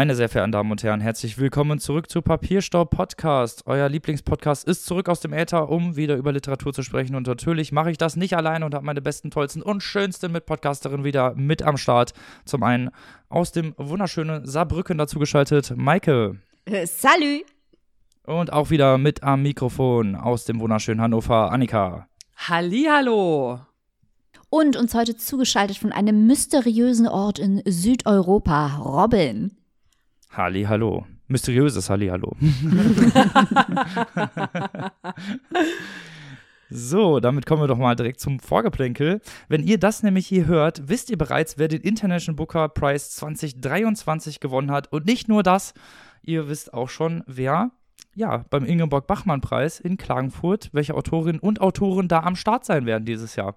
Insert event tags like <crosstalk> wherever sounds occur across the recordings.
Meine sehr verehrten Damen und Herren, herzlich willkommen zurück zu Papierstaub Podcast. Euer Lieblingspodcast ist zurück aus dem Äther, um wieder über Literatur zu sprechen. Und natürlich mache ich das nicht allein und habe meine besten, tollsten und schönsten Mitpodcasterinnen wieder mit am Start. Zum einen aus dem wunderschönen Saarbrücken dazugeschaltet, Maike. Äh, salü. Und auch wieder mit am Mikrofon aus dem wunderschönen Hannover, Annika. Hallihallo. Und uns heute zugeschaltet von einem mysteriösen Ort in Südeuropa, Robin. Halli, hallo. Mysteriöses Halli, hallo. <laughs> so, damit kommen wir doch mal direkt zum Vorgeplänkel. Wenn ihr das nämlich hier hört, wisst ihr bereits, wer den International Booker Prize 2023 gewonnen hat. Und nicht nur das, ihr wisst auch schon, wer ja, beim Ingeborg-Bachmann-Preis in Klagenfurt, welche Autorinnen und Autoren da am Start sein werden dieses Jahr.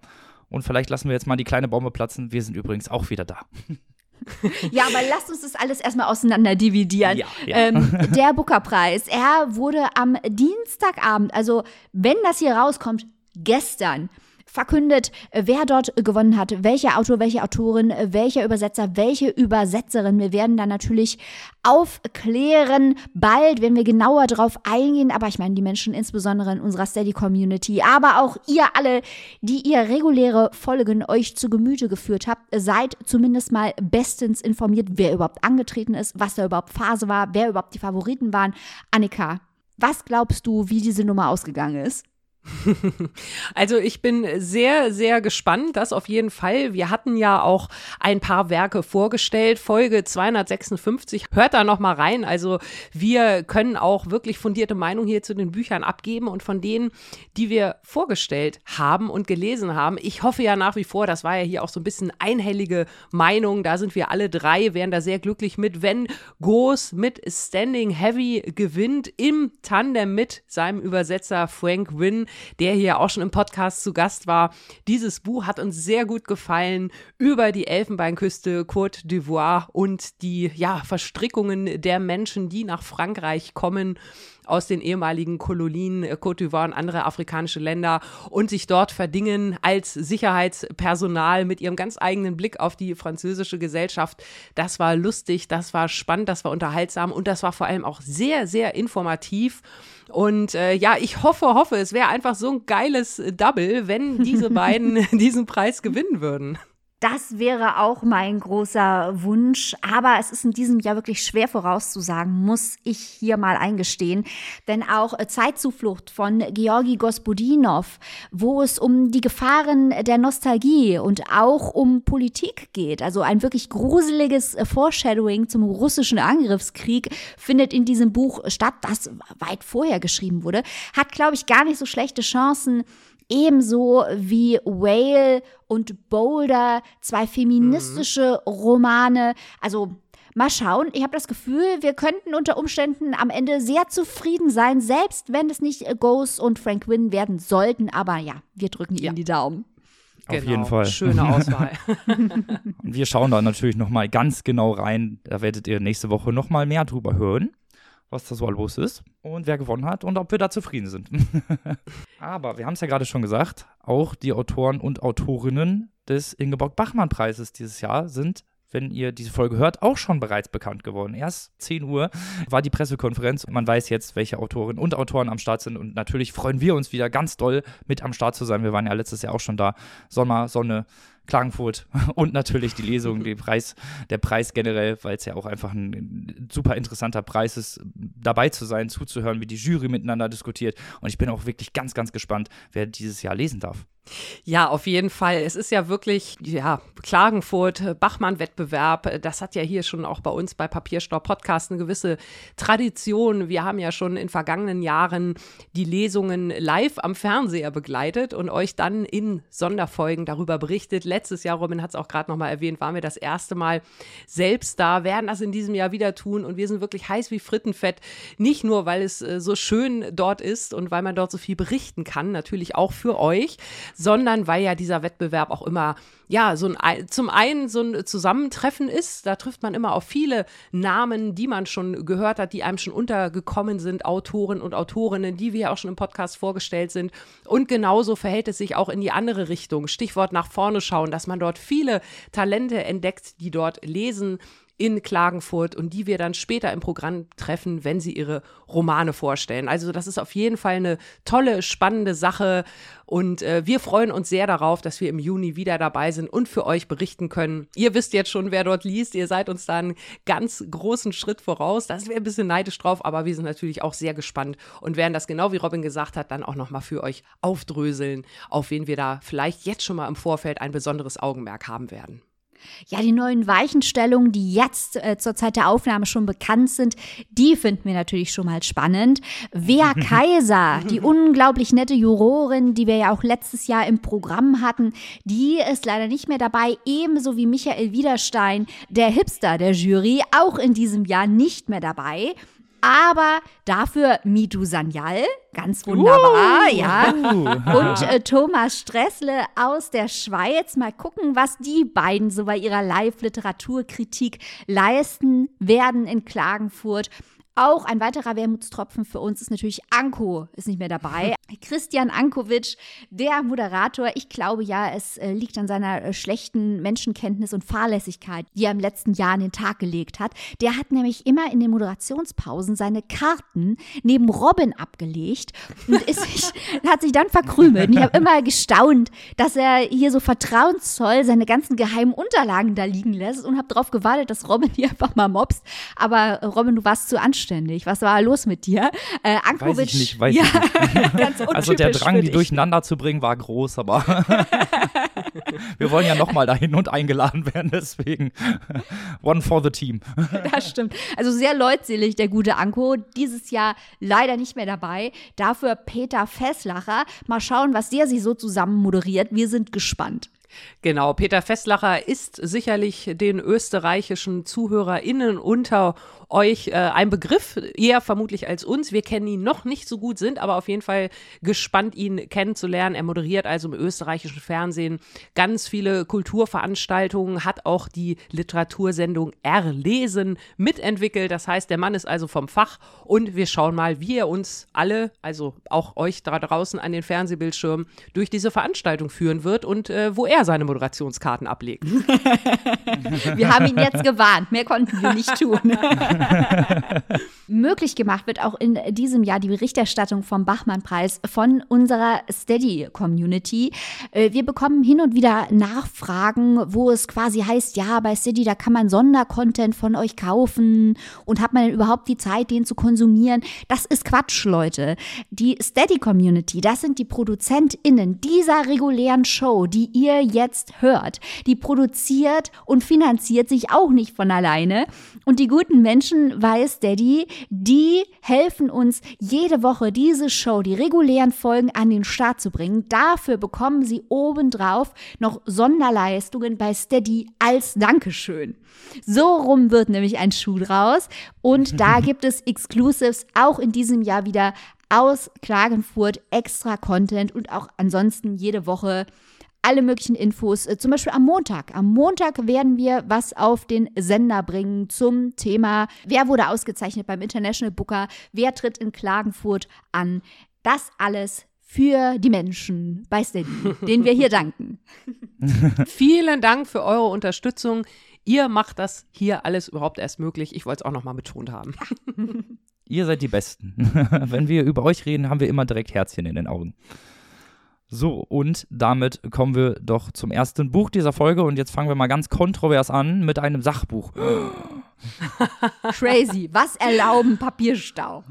Und vielleicht lassen wir jetzt mal die kleine Bombe platzen. Wir sind übrigens auch wieder da. <laughs> <laughs> Ja, aber lasst uns das alles erstmal auseinander dividieren. Ja, ja. Ähm, <laughs> der Booker-Preis, er wurde am Dienstagabend, also wenn das hier rauskommt, gestern verkündet, äh, wer dort gewonnen hat, welcher Autor, welche Autorin, äh, welcher Übersetzer, welche Übersetzerin. Wir werden dann natürlich aufklären. Bald werden wir genauer drauf eingehen. Aber ich meine, die Menschen insbesondere in unserer Steady-Community, aber auch ihr alle, die ihr reguläre Folgen euch zu Gemüte geführt habt, seid zumindest mal bestens informiert, wer überhaupt angetreten ist, was da überhaupt Phase war, wer überhaupt die Favoriten waren. Annika, was glaubst du, wie diese Nummer ausgegangen ist? <laughs> Also ich bin sehr, sehr gespannt, das auf jeden Fall. Wir hatten ja auch ein paar Werke vorgestellt, Folge 256. Hört da noch mal rein. Also wir können auch wirklich fundierte Meinung hier zu den Büchern abgeben und von denen, die wir vorgestellt haben und gelesen haben. Ich hoffe ja nach wie vor, das war ja hier auch so ein bisschen einhellige Meinung. Da sind wir alle drei, wären da sehr glücklich mit, wenn Goes mit Standing Heavy gewinnt im Tandem mit seinem Übersetzer Frank Wynn der hier auch schon im Podcast zu Gast war. Dieses Buch hat uns sehr gut gefallen über die Elfenbeinküste, Côte d'Ivoire und die ja, Verstrickungen der Menschen, die nach Frankreich kommen aus den ehemaligen Kolonien äh, Côte d'Ivoire und andere afrikanische Länder und sich dort verdingen als Sicherheitspersonal mit ihrem ganz eigenen Blick auf die französische Gesellschaft. Das war lustig, das war spannend, das war unterhaltsam und das war vor allem auch sehr, sehr informativ. Und äh, ja, ich hoffe, hoffe, es wäre einfach so ein geiles Double, wenn diese <laughs> beiden <laughs> diesen Preis gewinnen würden. Das wäre auch mein großer Wunsch, aber es ist in diesem Jahr wirklich schwer vorauszusagen, muss ich hier mal eingestehen. Denn auch äh, Zeitzuflucht von Georgi Gospodinov, wo es um die Gefahren der Nostalgie und auch um Politik geht, also ein wirklich gruseliges äh, Foreshadowing zum russischen Angriffskrieg, findet in diesem Buch statt, das weit vorher geschrieben wurde, hat, glaube ich, gar nicht so schlechte Chancen, Ebenso wie Whale und Boulder, zwei feministische mhm. Romane. Also mal schauen. Ich habe das Gefühl, wir könnten unter Umständen am Ende sehr zufrieden sein, selbst wenn es nicht Ghost und Frank Wynn werden sollten. Aber ja, wir drücken ja. Ihnen die Daumen. Auf genau. jeden Fall. Schöne Auswahl. <laughs> wir schauen da natürlich noch mal ganz genau rein. Da werdet ihr nächste Woche noch mal mehr drüber hören was da so los ist und wer gewonnen hat und ob wir da zufrieden sind. <laughs> Aber wir haben es ja gerade schon gesagt, auch die Autoren und Autorinnen des Ingeborg-Bachmann-Preises dieses Jahr sind wenn ihr diese Folge hört, auch schon bereits bekannt geworden. Erst 10 Uhr war die Pressekonferenz. Man weiß jetzt, welche Autorinnen und Autoren am Start sind. Und natürlich freuen wir uns wieder ganz doll, mit am Start zu sein. Wir waren ja letztes Jahr auch schon da. Sommer, Sonne, Klagenfurt <laughs> und natürlich die Lesung, den Preis, der Preis generell, weil es ja auch einfach ein super interessanter Preis ist, dabei zu sein, zuzuhören, wie die Jury miteinander diskutiert. Und ich bin auch wirklich ganz, ganz gespannt, wer dieses Jahr lesen darf. Ja, auf jeden Fall. Es ist ja wirklich, ja, Klagenfurt, Bachmann-Wettbewerb. Das hat ja hier schon auch bei uns bei Papierstaub Podcast eine gewisse Tradition. Wir haben ja schon in vergangenen Jahren die Lesungen live am Fernseher begleitet und euch dann in Sonderfolgen darüber berichtet. Letztes Jahr, Robin hat es auch gerade nochmal erwähnt, waren wir das erste Mal selbst da, werden das in diesem Jahr wieder tun und wir sind wirklich heiß wie Frittenfett. Nicht nur, weil es äh, so schön dort ist und weil man dort so viel berichten kann, natürlich auch für euch, sondern weil ja dieser Wettbewerb auch immer, ja, so ein, zum einen so ein Zusammentreffen ist. Da trifft man immer auf viele Namen, die man schon gehört hat, die einem schon untergekommen sind, Autoren und Autorinnen, die wir ja auch schon im Podcast vorgestellt sind. Und genauso verhält es sich auch in die andere Richtung. Stichwort nach vorne schauen, dass man dort viele Talente entdeckt, die dort lesen in Klagenfurt und die wir dann später im Programm treffen, wenn sie ihre Romane vorstellen. Also das ist auf jeden Fall eine tolle, spannende Sache und äh, wir freuen uns sehr darauf, dass wir im Juni wieder dabei sind und für euch berichten können. Ihr wisst jetzt schon, wer dort liest. Ihr seid uns da einen ganz großen Schritt voraus. Da sind wir ein bisschen neidisch drauf, aber wir sind natürlich auch sehr gespannt und werden das genau wie Robin gesagt hat, dann auch nochmal für euch aufdröseln, auf wen wir da vielleicht jetzt schon mal im Vorfeld ein besonderes Augenmerk haben werden. Ja, die neuen Weichenstellungen, die jetzt äh, zur Zeit der Aufnahme schon bekannt sind, die finden wir natürlich schon mal spannend. Wer <laughs> Kaiser, die unglaublich nette Jurorin, die wir ja auch letztes Jahr im Programm hatten, die ist leider nicht mehr dabei, ebenso wie Michael Wiederstein, der Hipster der Jury, auch in diesem Jahr nicht mehr dabei aber dafür Mitu Sanyal, ganz wunderbar, uh, ja. Uh. Und äh, Thomas Stressle aus der Schweiz. Mal gucken, was die beiden so bei ihrer Live-Literaturkritik leisten werden in Klagenfurt. Auch ein weiterer Wermutstropfen für uns ist natürlich Anko, ist nicht mehr dabei. <laughs> Christian Ankovic, der Moderator, ich glaube ja, es äh, liegt an seiner äh, schlechten Menschenkenntnis und Fahrlässigkeit, die er im letzten Jahr an den Tag gelegt hat. Der hat nämlich immer in den Moderationspausen seine Karten neben Robin abgelegt und <laughs> ist sich, hat sich dann verkrümelt. Und ich habe immer gestaunt, dass er hier so vertrauensvoll seine ganzen geheimen Unterlagen da liegen lässt und habe darauf gewartet, dass Robin hier einfach mal mobst. Aber äh, Robin, du warst zu anstrengend anständig. Was war los mit dir? Äh, Ankovic, weiß ich nicht, weiß ja, <laughs> ich nicht. also der Drang, die durcheinander zu bringen, war groß, aber <laughs> wir wollen ja nochmal dahin und eingeladen werden, deswegen one for the team. <laughs> das stimmt. Also sehr leutselig, der gute Anko. Dieses Jahr leider nicht mehr dabei. Dafür Peter Fesslacher. Mal schauen, was der sich so zusammen moderiert. Wir sind gespannt. Genau, Peter Festlacher ist sicherlich den österreichischen ZuhörerInnen unter euch äh, ein Begriff, eher vermutlich als uns. Wir kennen ihn noch nicht so gut, sind aber auf jeden Fall gespannt, ihn kennenzulernen. Er moderiert also im österreichischen Fernsehen ganz viele Kulturveranstaltungen, hat auch die Literatursendung Erlesen mitentwickelt. Das heißt, der Mann ist also vom Fach und wir schauen mal, wie er uns alle, also auch euch da draußen an den Fernsehbildschirmen, durch diese Veranstaltung führen wird und äh, wo er seine Moderationskarten ablegt. <laughs> wir haben ihn jetzt gewarnt, mehr konnten wir nicht tun. <laughs> <laughs> Möglich gemacht wird auch in diesem Jahr die Berichterstattung vom Bachmann-Preis von unserer Steady-Community. Äh, wir bekommen hin und wieder Nachfragen, wo es quasi heißt, ja, bei Steady, da kann man Sondercontent von euch kaufen und hat man denn überhaupt die Zeit, den zu konsumieren? Das ist Quatsch, Leute. Die Steady-Community, das sind die ProduzentInnen dieser regulären Show, die ihr jetzt hört. Die produziert und finanziert sich auch nicht von alleine. Und die guten Menschen weiß Daddy, die helfen uns jede Woche diese Show, die regulären Folgen an den Start zu bringen. Dafür bekommen sie obendrauf noch Sonderleistungen bei Steady als Dankeschön. So rum wird nämlich ein Schuh draus. Und da <laughs> gibt es Exclusives auch in diesem Jahr wieder aus Klagenfurt, extra Content und auch ansonsten jede Woche alle möglichen Infos, äh, zum Beispiel am Montag. Am Montag werden wir was auf den Sender bringen zum Thema, wer wurde ausgezeichnet beim International Booker, wer tritt in Klagenfurt an. Das alles für die Menschen bei Steady, denen wir hier danken. <laughs> Vielen Dank für eure Unterstützung. Ihr macht das hier alles überhaupt erst möglich. Ich wollte es auch nochmal betont haben. Ihr seid die Besten. <laughs> Wenn wir über euch reden, haben wir immer direkt Herzchen in den Augen. So, und damit kommen wir doch zum ersten Buch dieser Folge und jetzt fangen wir mal ganz kontrovers an mit einem Sachbuch. Crazy. Was erlauben Papierstau?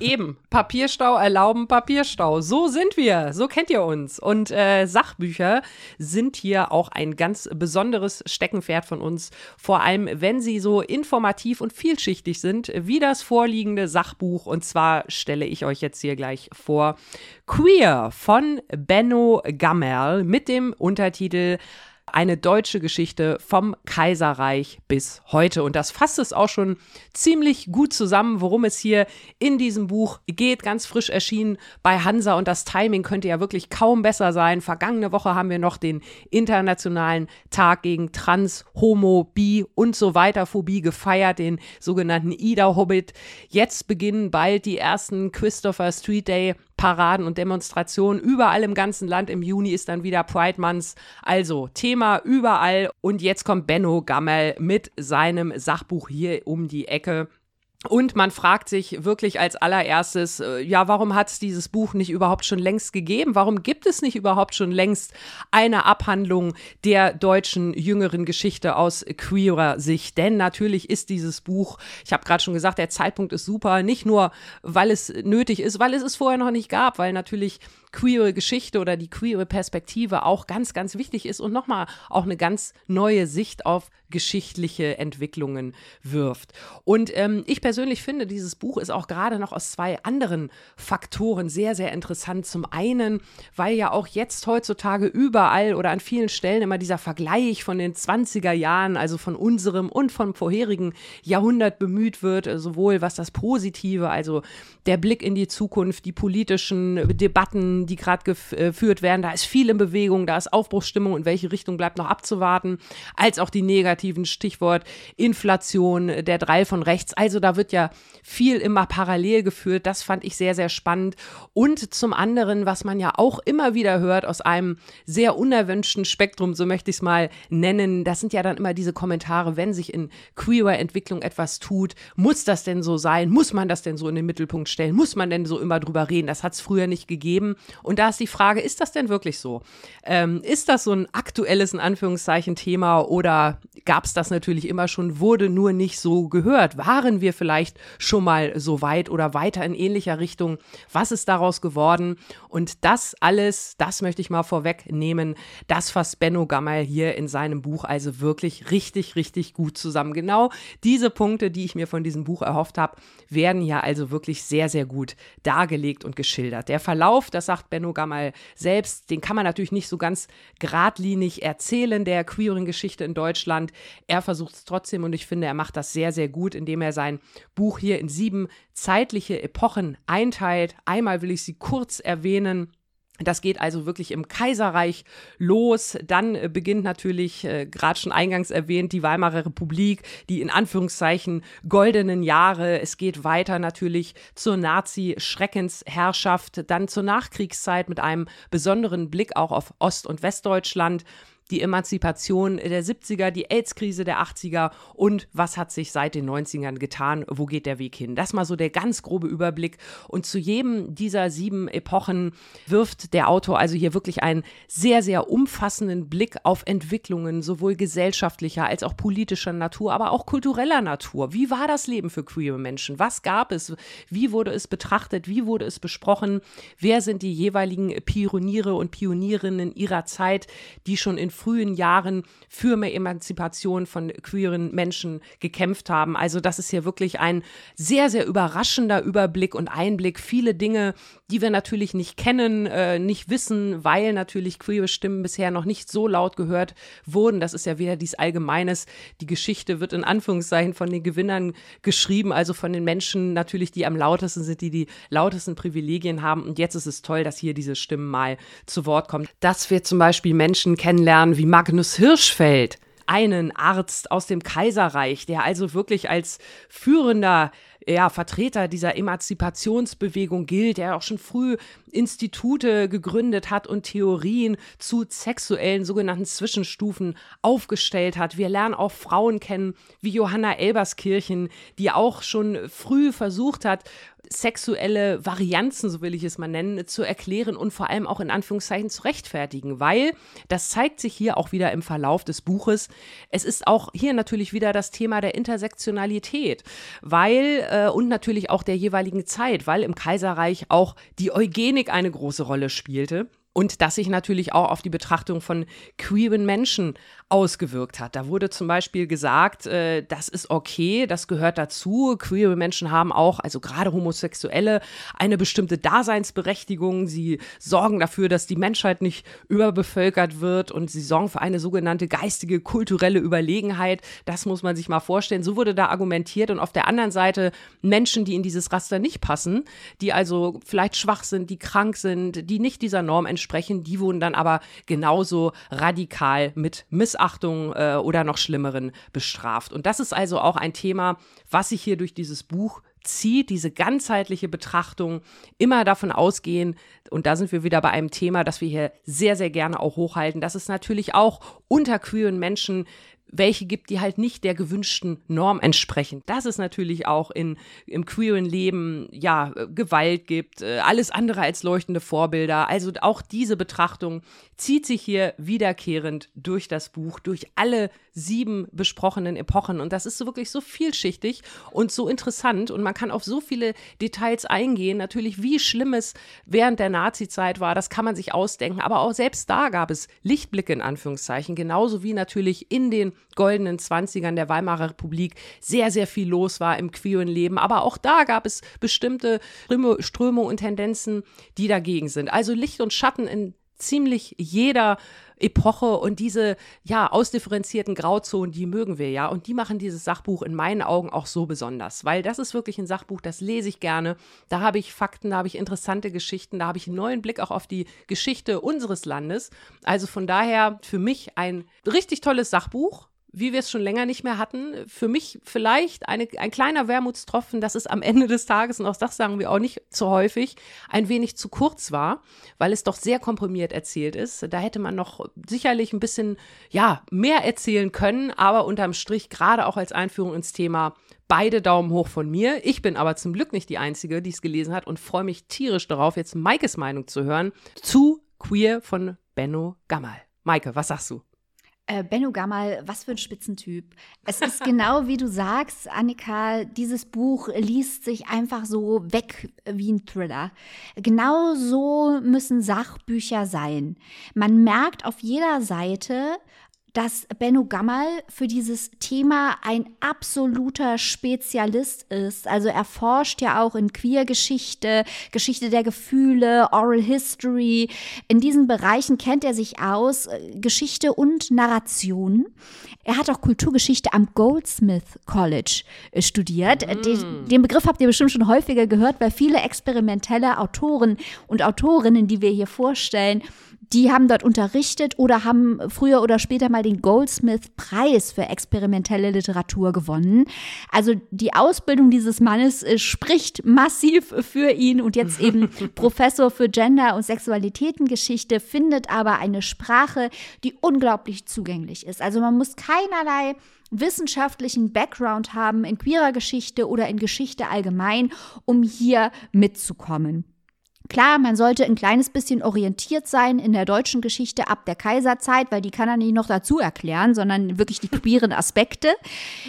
Eben, Papierstau erlauben Papierstau. So sind wir, so kennt ihr uns. Und äh, Sachbücher sind hier auch ein ganz besonderes Steckenpferd von uns. Vor allem, wenn sie so informativ und vielschichtig sind, wie das vorliegende Sachbuch. Und zwar stelle ich euch jetzt hier gleich vor Queer von Benno Gammerl mit dem Untertitel eine deutsche Geschichte vom Kaiserreich bis heute. Und das fasst es auch schon ziemlich gut zusammen, worum es hier in diesem Buch geht. Ganz frisch erschienen bei Hansa und das Timing könnte ja wirklich kaum besser sein. Vergangene Woche haben wir noch den Internationalen Tag gegen Trans, Homo, Bi und so weiter Phobie gefeiert, den sogenannten Ida Hobbit. Jetzt beginnen bald die ersten Christopher Street Day Paraden und Demonstrationen. Überall im ganzen Land im Juni ist dann wieder Pride Month. Also Thema überall. Und jetzt kommt Benno Gammel mit seinem Sachbuch hier um die Ecke. Und man fragt sich wirklich als allererstes, äh, ja, warum hat es dieses Buch nicht überhaupt schon längst gegeben? Warum gibt es nicht überhaupt schon längst eine Abhandlung der deutschen jüngeren Geschichte aus queerer Sicht? Denn natürlich ist dieses Buch, ich habe gerade schon gesagt, der Zeitpunkt ist super, nicht nur, weil es nötig ist, weil es es vorher noch nicht gab, weil natürlich queere Geschichte oder die queere Perspektive auch ganz, ganz wichtig ist und nochmal auch eine ganz neue Sicht auf geschichtliche Entwicklungen wirft. Und ähm, ich persönlich finde, dieses Buch ist auch gerade noch aus zwei anderen Faktoren sehr, sehr interessant. Zum einen, weil ja auch jetzt heutzutage überall oder an vielen Stellen immer dieser Vergleich von den 20er Jahren, also von unserem und vom vorherigen Jahrhundert bemüht wird, sowohl was das Positive, also der Blick in die Zukunft, die politischen Debatten, die gerade geführt werden, da ist viel in Bewegung, da ist Aufbruchsstimmung, in welche Richtung bleibt noch abzuwarten, als auch die negativen Stichwort Inflation, der Drei von rechts. Also da wird ja viel immer parallel geführt. Das fand ich sehr, sehr spannend. Und zum anderen, was man ja auch immer wieder hört aus einem sehr unerwünschten Spektrum, so möchte ich es mal nennen, das sind ja dann immer diese Kommentare, wenn sich in queerer Entwicklung etwas tut, muss das denn so sein? Muss man das denn so in den Mittelpunkt stellen? Muss man denn so immer drüber reden? Das hat es früher nicht gegeben. Und da ist die Frage, ist das denn wirklich so? Ähm, ist das so ein aktuelles, in Anführungszeichen, Thema oder gab es das natürlich immer schon, wurde nur nicht so gehört? Waren wir vielleicht schon mal so weit oder weiter in ähnlicher Richtung? Was ist daraus geworden? Und das alles, das möchte ich mal vorwegnehmen, das fasst Benno Gammal hier in seinem Buch also wirklich richtig, richtig gut zusammen. Genau diese Punkte, die ich mir von diesem Buch erhofft habe, werden hier also wirklich sehr, sehr gut dargelegt und geschildert. Der Verlauf, das sagt Benno Gamal selbst, den kann man natürlich nicht so ganz geradlinig erzählen, der queeren Geschichte in Deutschland. Er versucht es trotzdem und ich finde, er macht das sehr, sehr gut, indem er sein Buch hier in sieben zeitliche Epochen einteilt. Einmal will ich sie kurz erwähnen. Das geht also wirklich im Kaiserreich los. Dann äh, beginnt natürlich, äh, gerade schon eingangs erwähnt, die Weimarer Republik, die in Anführungszeichen goldenen Jahre. Es geht weiter natürlich zur Nazi-Schreckensherrschaft, dann zur Nachkriegszeit mit einem besonderen Blick auch auf Ost- und Westdeutschland die Emanzipation der 70er, die AIDS-Krise der 80er und was hat sich seit den 90ern getan, wo geht der Weg hin. Das mal so der ganz grobe Überblick. Und zu jedem dieser sieben Epochen wirft der Autor also hier wirklich einen sehr, sehr umfassenden Blick auf Entwicklungen, sowohl gesellschaftlicher als auch politischer Natur, aber auch kultureller Natur. Wie war das Leben für queere Menschen? Was gab es? Wie wurde es betrachtet? Wie wurde es besprochen? Wer sind die jeweiligen Pioniere und Pionierinnen ihrer Zeit, die schon in frühen Jahren für mehr Emanzipation von queeren Menschen gekämpft haben. Also das ist hier wirklich ein sehr, sehr überraschender Überblick und Einblick. Viele Dinge, die wir natürlich nicht kennen, äh, nicht wissen, weil natürlich queere Stimmen bisher noch nicht so laut gehört wurden. Das ist ja wieder dies Allgemeines. Die Geschichte wird in Anführungszeichen von den Gewinnern geschrieben, also von den Menschen natürlich, die am lautesten sind, die die lautesten Privilegien haben. Und jetzt ist es toll, dass hier diese Stimmen mal zu Wort kommen. Dass wir zum Beispiel Menschen kennenlernen, Namen wie Magnus Hirschfeld, einen Arzt aus dem Kaiserreich, der also wirklich als führender ja, Vertreter dieser Emanzipationsbewegung gilt, der auch schon früh Institute gegründet hat und Theorien zu sexuellen sogenannten Zwischenstufen aufgestellt hat. Wir lernen auch Frauen kennen wie Johanna Elberskirchen, die auch schon früh versucht hat, sexuelle Varianzen, so will ich es mal nennen, zu erklären und vor allem auch in Anführungszeichen zu rechtfertigen, weil das zeigt sich hier auch wieder im Verlauf des Buches. Es ist auch hier natürlich wieder das Thema der Intersektionalität, weil äh, und natürlich auch der jeweiligen Zeit, weil im Kaiserreich auch die Eugenik eine große Rolle spielte. Und das sich natürlich auch auf die Betrachtung von queeren Menschen ausgewirkt hat. Da wurde zum Beispiel gesagt, äh, das ist okay, das gehört dazu. Queere Menschen haben auch, also gerade Homosexuelle, eine bestimmte Daseinsberechtigung. Sie sorgen dafür, dass die Menschheit nicht überbevölkert wird und sie sorgen für eine sogenannte geistige, kulturelle Überlegenheit. Das muss man sich mal vorstellen. So wurde da argumentiert. Und auf der anderen Seite Menschen, die in dieses Raster nicht passen, die also vielleicht schwach sind, die krank sind, die nicht dieser Norm entsprechen, die wurden dann aber genauso radikal mit Missachtung Missachtung äh, oder noch schlimmeren bestraft. Und das ist also auch ein Thema, was sich hier durch dieses Buch zieht, diese ganzheitliche Betrachtung, immer davon ausgehen, und da sind wir wieder bei einem Thema, das wir hier sehr, sehr gerne auch hochhalten, dass es natürlich auch unter queeren Menschen welche gibt, die halt nicht der gewünschten Norm entsprechen. Dass es natürlich auch in, im queeren Leben, ja, Gewalt gibt, äh, alles andere als leuchtende Vorbilder. Also auch diese Betrachtung zieht sich hier wiederkehrend durch das Buch, durch alle sieben besprochenen Epochen. Und das ist wirklich so vielschichtig und so interessant. Und man kann auf so viele Details eingehen. Natürlich, wie schlimm es während der Nazi-Zeit war, das kann man sich ausdenken. Aber auch selbst da gab es Lichtblicke in Anführungszeichen. Genauso wie natürlich in den goldenen Zwanzigern der Weimarer Republik sehr, sehr viel los war im queeren Leben. Aber auch da gab es bestimmte Strömungen und Tendenzen, die dagegen sind. Also Licht und Schatten in ziemlich jeder Epoche und diese ja ausdifferenzierten Grauzonen, die mögen wir ja und die machen dieses Sachbuch in meinen Augen auch so besonders, weil das ist wirklich ein Sachbuch, das lese ich gerne. Da habe ich Fakten, da habe ich interessante Geschichten, da habe ich einen neuen Blick auch auf die Geschichte unseres Landes. Also von daher für mich ein richtig tolles Sachbuch wie wir es schon länger nicht mehr hatten. Für mich vielleicht eine, ein kleiner Wermutstropfen, dass es am Ende des Tages, und auch das sagen wir auch nicht zu häufig, ein wenig zu kurz war, weil es doch sehr komprimiert erzählt ist. Da hätte man noch sicherlich ein bisschen, ja, mehr erzählen können, aber unterm Strich, gerade auch als Einführung ins Thema, beide Daumen hoch von mir. Ich bin aber zum Glück nicht die Einzige, die es gelesen hat und freue mich tierisch darauf, jetzt Maikes Meinung zu hören zu Queer von Benno Gammal. Maike, was sagst du? Äh, Benno Gamal, was für ein Spitzentyp. Es ist <laughs> genau wie du sagst, Annika, dieses Buch liest sich einfach so weg wie ein Thriller. Genau so müssen Sachbücher sein. Man merkt auf jeder Seite, dass Benno Gammal für dieses Thema ein absoluter Spezialist ist. Also er forscht ja auch in Queergeschichte, Geschichte der Gefühle, Oral History. In diesen Bereichen kennt er sich aus, äh, Geschichte und Narration. Er hat auch Kulturgeschichte am Goldsmith College äh, studiert. Mm. Den, den Begriff habt ihr bestimmt schon häufiger gehört, weil viele experimentelle Autoren und Autorinnen, die wir hier vorstellen, die haben dort unterrichtet oder haben früher oder später mal den Goldsmith-Preis für experimentelle Literatur gewonnen. Also die Ausbildung dieses Mannes äh, spricht massiv für ihn und jetzt <laughs> eben Professor für Gender- und Sexualitätengeschichte, findet aber eine Sprache, die unglaublich zugänglich ist. Also man muss keinerlei wissenschaftlichen Background haben in queerer Geschichte oder in Geschichte allgemein, um hier mitzukommen. Klar, man sollte ein kleines bisschen orientiert sein in der deutschen Geschichte ab der Kaiserzeit, weil die kann er nicht noch dazu erklären, sondern wirklich die queeren Aspekte.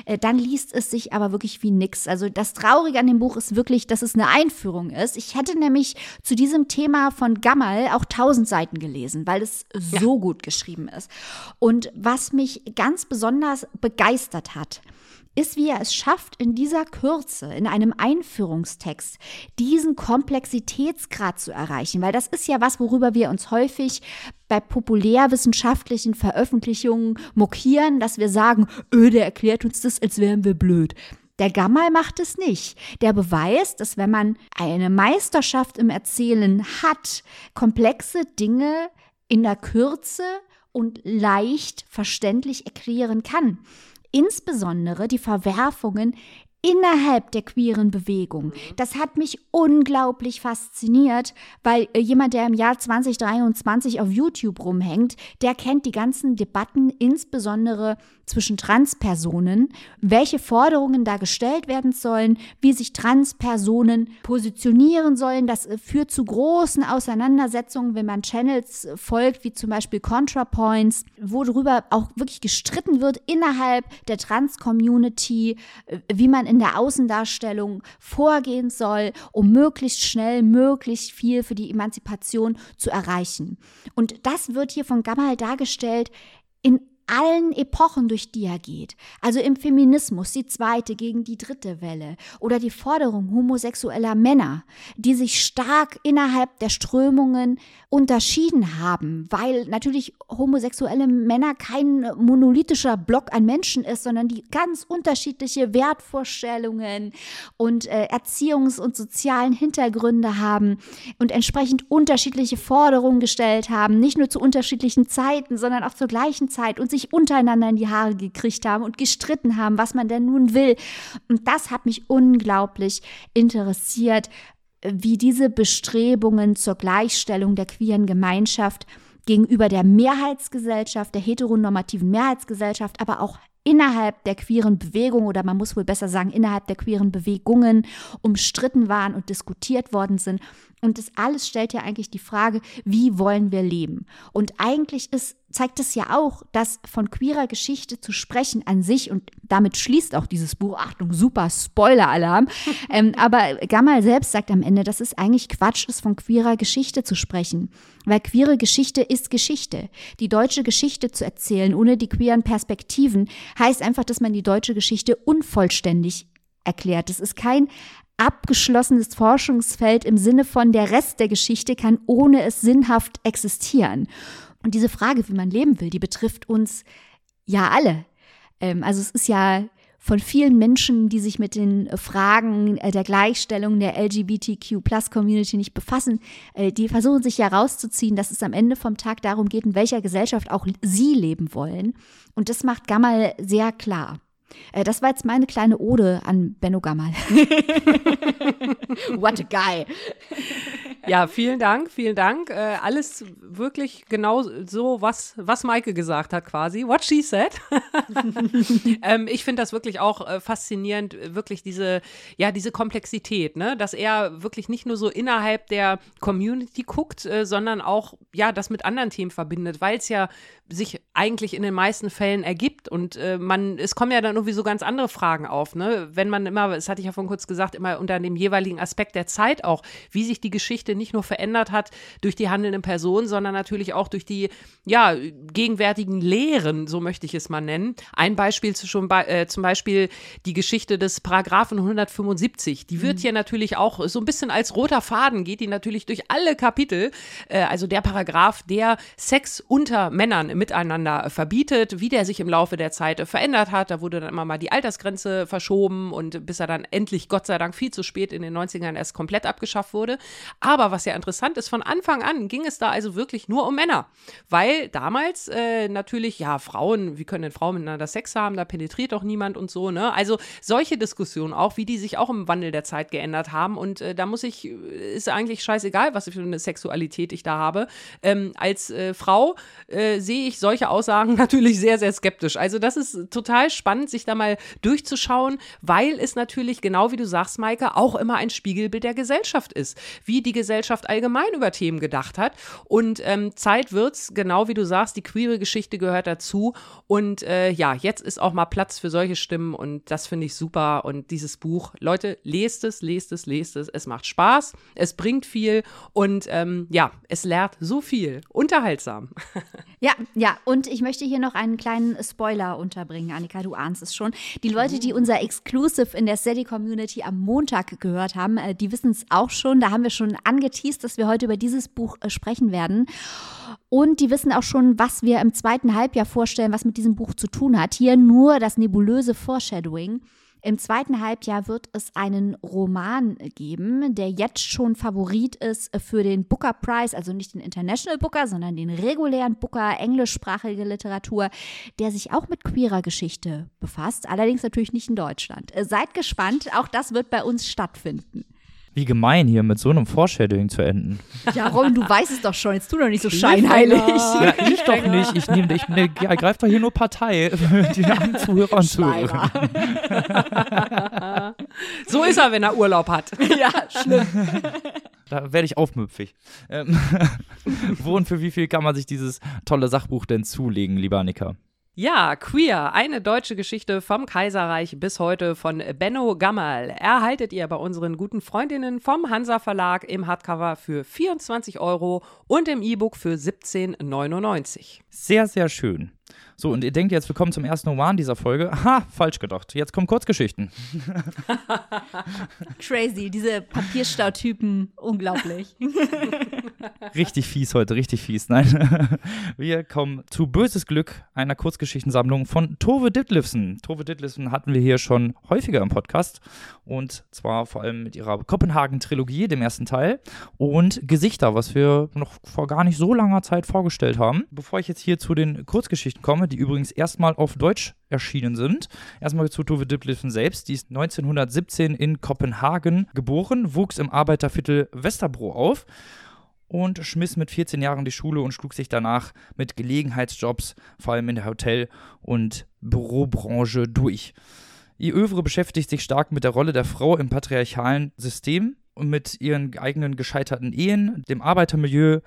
Äh, dann liest es sich aber wirklich wie nix. Also das Traurige an dem Buch ist wirklich, dass es eine Einführung ist. Ich hätte nämlich zu diesem Thema von Gammal auch tausend Seiten gelesen, weil es so ja. gut geschrieben ist. Und was mich ganz besonders begeistert hat, ist, wie er es schafft, in dieser Kürze, in einem Einführungstext, diesen Komplexitätsgrad zu erreichen. Weil das ist ja was, worüber wir uns häufig bei populärwissenschaftlichen Veröffentlichungen mokieren, dass wir sagen, öh, der erklärt uns das, als wären wir blöd. Der Gammal macht es nicht. Der beweist, dass wenn man eine Meisterschaft im Erzählen hat, komplexe Dinge in der Kürze und leicht verständlich erklären kann insbesondere die Verwerfungen innerhalb der queeren Bewegung. Mhm. Das hat mich unglaublich fasziniert, weil äh, jemand, der im Jahr 2023 auf YouTube rumhängt, der kennt die ganzen Debatten, insbesondere zwischen Transpersonen, welche Forderungen da gestellt werden sollen, wie sich Transpersonen positionieren sollen. Das äh, führt zu großen Auseinandersetzungen, wenn man Channels äh, folgt, wie zum Beispiel ContraPoints, worüber auch wirklich gestritten wird innerhalb der Trans-Community, wie man in der Außendarstellung vorgehen soll, um möglichst schnell, möglichst viel für die Emanzipation zu erreichen. Und das wird hier von Gamal dargestellt in allen Epochen, durch die er geht. Also im Feminismus, die zweite gegen die dritte Welle oder die Forderung homosexueller Männer, die sich stark innerhalb der Strömungen unterschieden haben, weil natürlich homosexuelle Männer kein monolithischer Block an Menschen ist, sondern die ganz unterschiedliche Wertvorstellungen und äh, Erziehungs- und sozialen Hintergründe haben und entsprechend unterschiedliche Forderungen gestellt haben, nicht nur zu unterschiedlichen Zeiten, sondern auch zur gleichen Zeit und sich sich untereinander in die Haare gekriegt haben und gestritten haben, was man denn nun will. Und das hat mich unglaublich interessiert, wie diese Bestrebungen zur Gleichstellung der queeren Gemeinschaft gegenüber der Mehrheitsgesellschaft, der heteronormativen Mehrheitsgesellschaft, aber auch innerhalb der queeren Bewegung oder man muss wohl besser sagen innerhalb der queeren Bewegungen umstritten waren und diskutiert worden sind. Und das alles stellt ja eigentlich die Frage, wie wollen wir leben? Und eigentlich ist, zeigt es ja auch, dass von queerer Geschichte zu sprechen an sich, und damit schließt auch dieses Buch, Achtung, super Spoiler-Alarm, <laughs> ähm, aber Gamal selbst sagt am Ende, dass es eigentlich Quatsch ist, von queerer Geschichte zu sprechen. Weil queere Geschichte ist Geschichte. Die deutsche Geschichte zu erzählen, ohne die queeren Perspektiven, heißt einfach, dass man die deutsche Geschichte unvollständig erklärt. Es ist kein abgeschlossenes Forschungsfeld im Sinne von der Rest der Geschichte kann ohne es sinnhaft existieren. Und diese Frage, wie man leben will, die betrifft uns ja alle. Ähm, also es ist ja von vielen Menschen, die sich mit den Fragen äh, der Gleichstellung der LGBTQ-Plus-Community nicht befassen, äh, die versuchen sich ja rauszuziehen, dass es am Ende vom Tag darum geht, in welcher Gesellschaft auch sie leben wollen. Und das macht Gamal sehr klar. Äh, das war jetzt meine kleine Ode an Benno Gammal. <laughs> What a guy. Ja, vielen Dank, vielen Dank. Äh, alles wirklich genau so, was, was Maike gesagt hat quasi. What she said. <laughs> ähm, ich finde das wirklich auch äh, faszinierend, wirklich diese, ja, diese Komplexität, ne? dass er wirklich nicht nur so innerhalb der Community guckt, äh, sondern auch, ja, das mit anderen Themen verbindet, weil es ja sich eigentlich in den meisten Fällen ergibt und äh, man, es kommen ja dann irgendwie so ganz andere Fragen auf, ne? Wenn man immer, das hatte ich ja vorhin kurz gesagt, immer unter dem jeweiligen Aspekt der Zeit auch, wie sich die Geschichte nicht nur verändert hat durch die handelnden Personen, sondern natürlich auch durch die, ja, gegenwärtigen Lehren, so möchte ich es mal nennen. Ein Beispiel zu schon bei, äh, zum Beispiel die Geschichte des Paragraphen 175. Die wird mhm. hier natürlich auch so ein bisschen als roter Faden geht die natürlich durch alle Kapitel. Äh, also der Paragraph, der Sex unter Männern miteinander verbietet, wie der sich im Laufe der Zeit verändert hat. Da wurde dann immer mal die Altersgrenze verschoben und bis er dann endlich, Gott sei Dank, viel zu spät in den 90ern erst komplett abgeschafft wurde. Aber was ja interessant ist, von Anfang an ging es da also wirklich nur um Männer, weil damals äh, natürlich, ja, Frauen, wie können denn Frauen miteinander Sex haben, da penetriert doch niemand und so, ne? Also solche Diskussionen auch, wie die sich auch im Wandel der Zeit geändert haben und äh, da muss ich, ist eigentlich scheißegal, was für eine Sexualität ich da habe. Ähm, als äh, Frau äh, sehe ich solche Aussagen <laughs> natürlich sehr, sehr skeptisch. Also das ist total spannend, sich da mal durchzuschauen, weil es natürlich, genau wie du sagst, Maike, auch immer ein Spiegelbild der Gesellschaft ist, wie die Gesellschaft allgemein über Themen gedacht hat. Und ähm, Zeit wird's, genau wie du sagst, die queere Geschichte gehört dazu. Und äh, ja, jetzt ist auch mal Platz für solche Stimmen und das finde ich super. Und dieses Buch, Leute, lest es, lest es, lest es. Es macht Spaß, es bringt viel und ähm, ja, es lehrt so viel. Unterhaltsam. <laughs> Ja, ja, und ich möchte hier noch einen kleinen Spoiler unterbringen. Annika, du ahnst es schon. Die Leute, die unser Exclusive in der Steady Community am Montag gehört haben, äh, die wissen es auch schon. Da haben wir schon angeteased, dass wir heute über dieses Buch äh, sprechen werden. Und die wissen auch schon, was wir im zweiten Halbjahr vorstellen, was mit diesem Buch zu tun hat. Hier nur das nebulöse Foreshadowing. Im zweiten Halbjahr wird es einen Roman geben, der jetzt schon Favorit ist für den Booker Prize, also nicht den International Booker, sondern den regulären Booker, englischsprachige Literatur, der sich auch mit queerer Geschichte befasst, allerdings natürlich nicht in Deutschland. Seid gespannt, auch das wird bei uns stattfinden. Wie gemein hier mit so einem Foreshadowing zu enden. Ja, Robin, du weißt es doch schon. Jetzt tu doch nicht so scheinheilig. Ja, ich doch nicht. Ich nehme, ich ne, greife doch hier nur Partei mit den Zuhörern und Zuhörern. so ist er, wenn er Urlaub hat. <laughs> Ja, schlimm. Da werde ich aufmüpfig. Ähm, <laughs> wo und für wie viel kann man sich dieses tolle Sachbuch denn zulegen, lieber Annika? Ja, Queer, eine deutsche Geschichte vom Kaiserreich bis heute von Benno Gammerl. Erhaltet ihr bei unseren guten Freundinnen vom Hansa Verlag im Hardcover für 24 Euro und im E-Book für 17,99. Sehr, sehr schön. So, und ihr denkt jetzt, wir kommen zum ersten Roman dieser Folge. Ha, falsch gedacht. Jetzt kommen Kurzgeschichten. <laughs> Crazy, diese Papierstautypen, unglaublich. <laughs> richtig fies heute, richtig fies. Nein. <laughs> Wir kommen zu Böses Glück, einer Kurzgeschichtensammlung von Tove Ditlevsen. Tove Ditlevsen hatten wir hier schon häufiger im Podcast und zwar vor allem mit ihrer Kopenhagen-Trilogie, dem ersten Teil, und Gesichter, was wir noch vor gar nicht so langer Zeit vorgestellt haben. Bevor ich jetzt hier zu den Kurzgeschichten komme, die übrigens erstmal auf Deutsch erschienen sind. Erstmal zu Tove Ditlevsen selbst. Die ist 1917 in Kopenhagen geboren, wuchs im Arbeiterviertel Westerbro auf und schmiss mit 14 Jahren die Schule und schlug sich danach mit Gelegenheitsjobs, vor allem in der Hotel- und Bürobranche, durch. Ihr Övre beschäftigt sich stark mit der Rolle der Frau im patriarchalen System und mit ihren eigenen gescheiterten Ehen, dem Arbeitermilieu,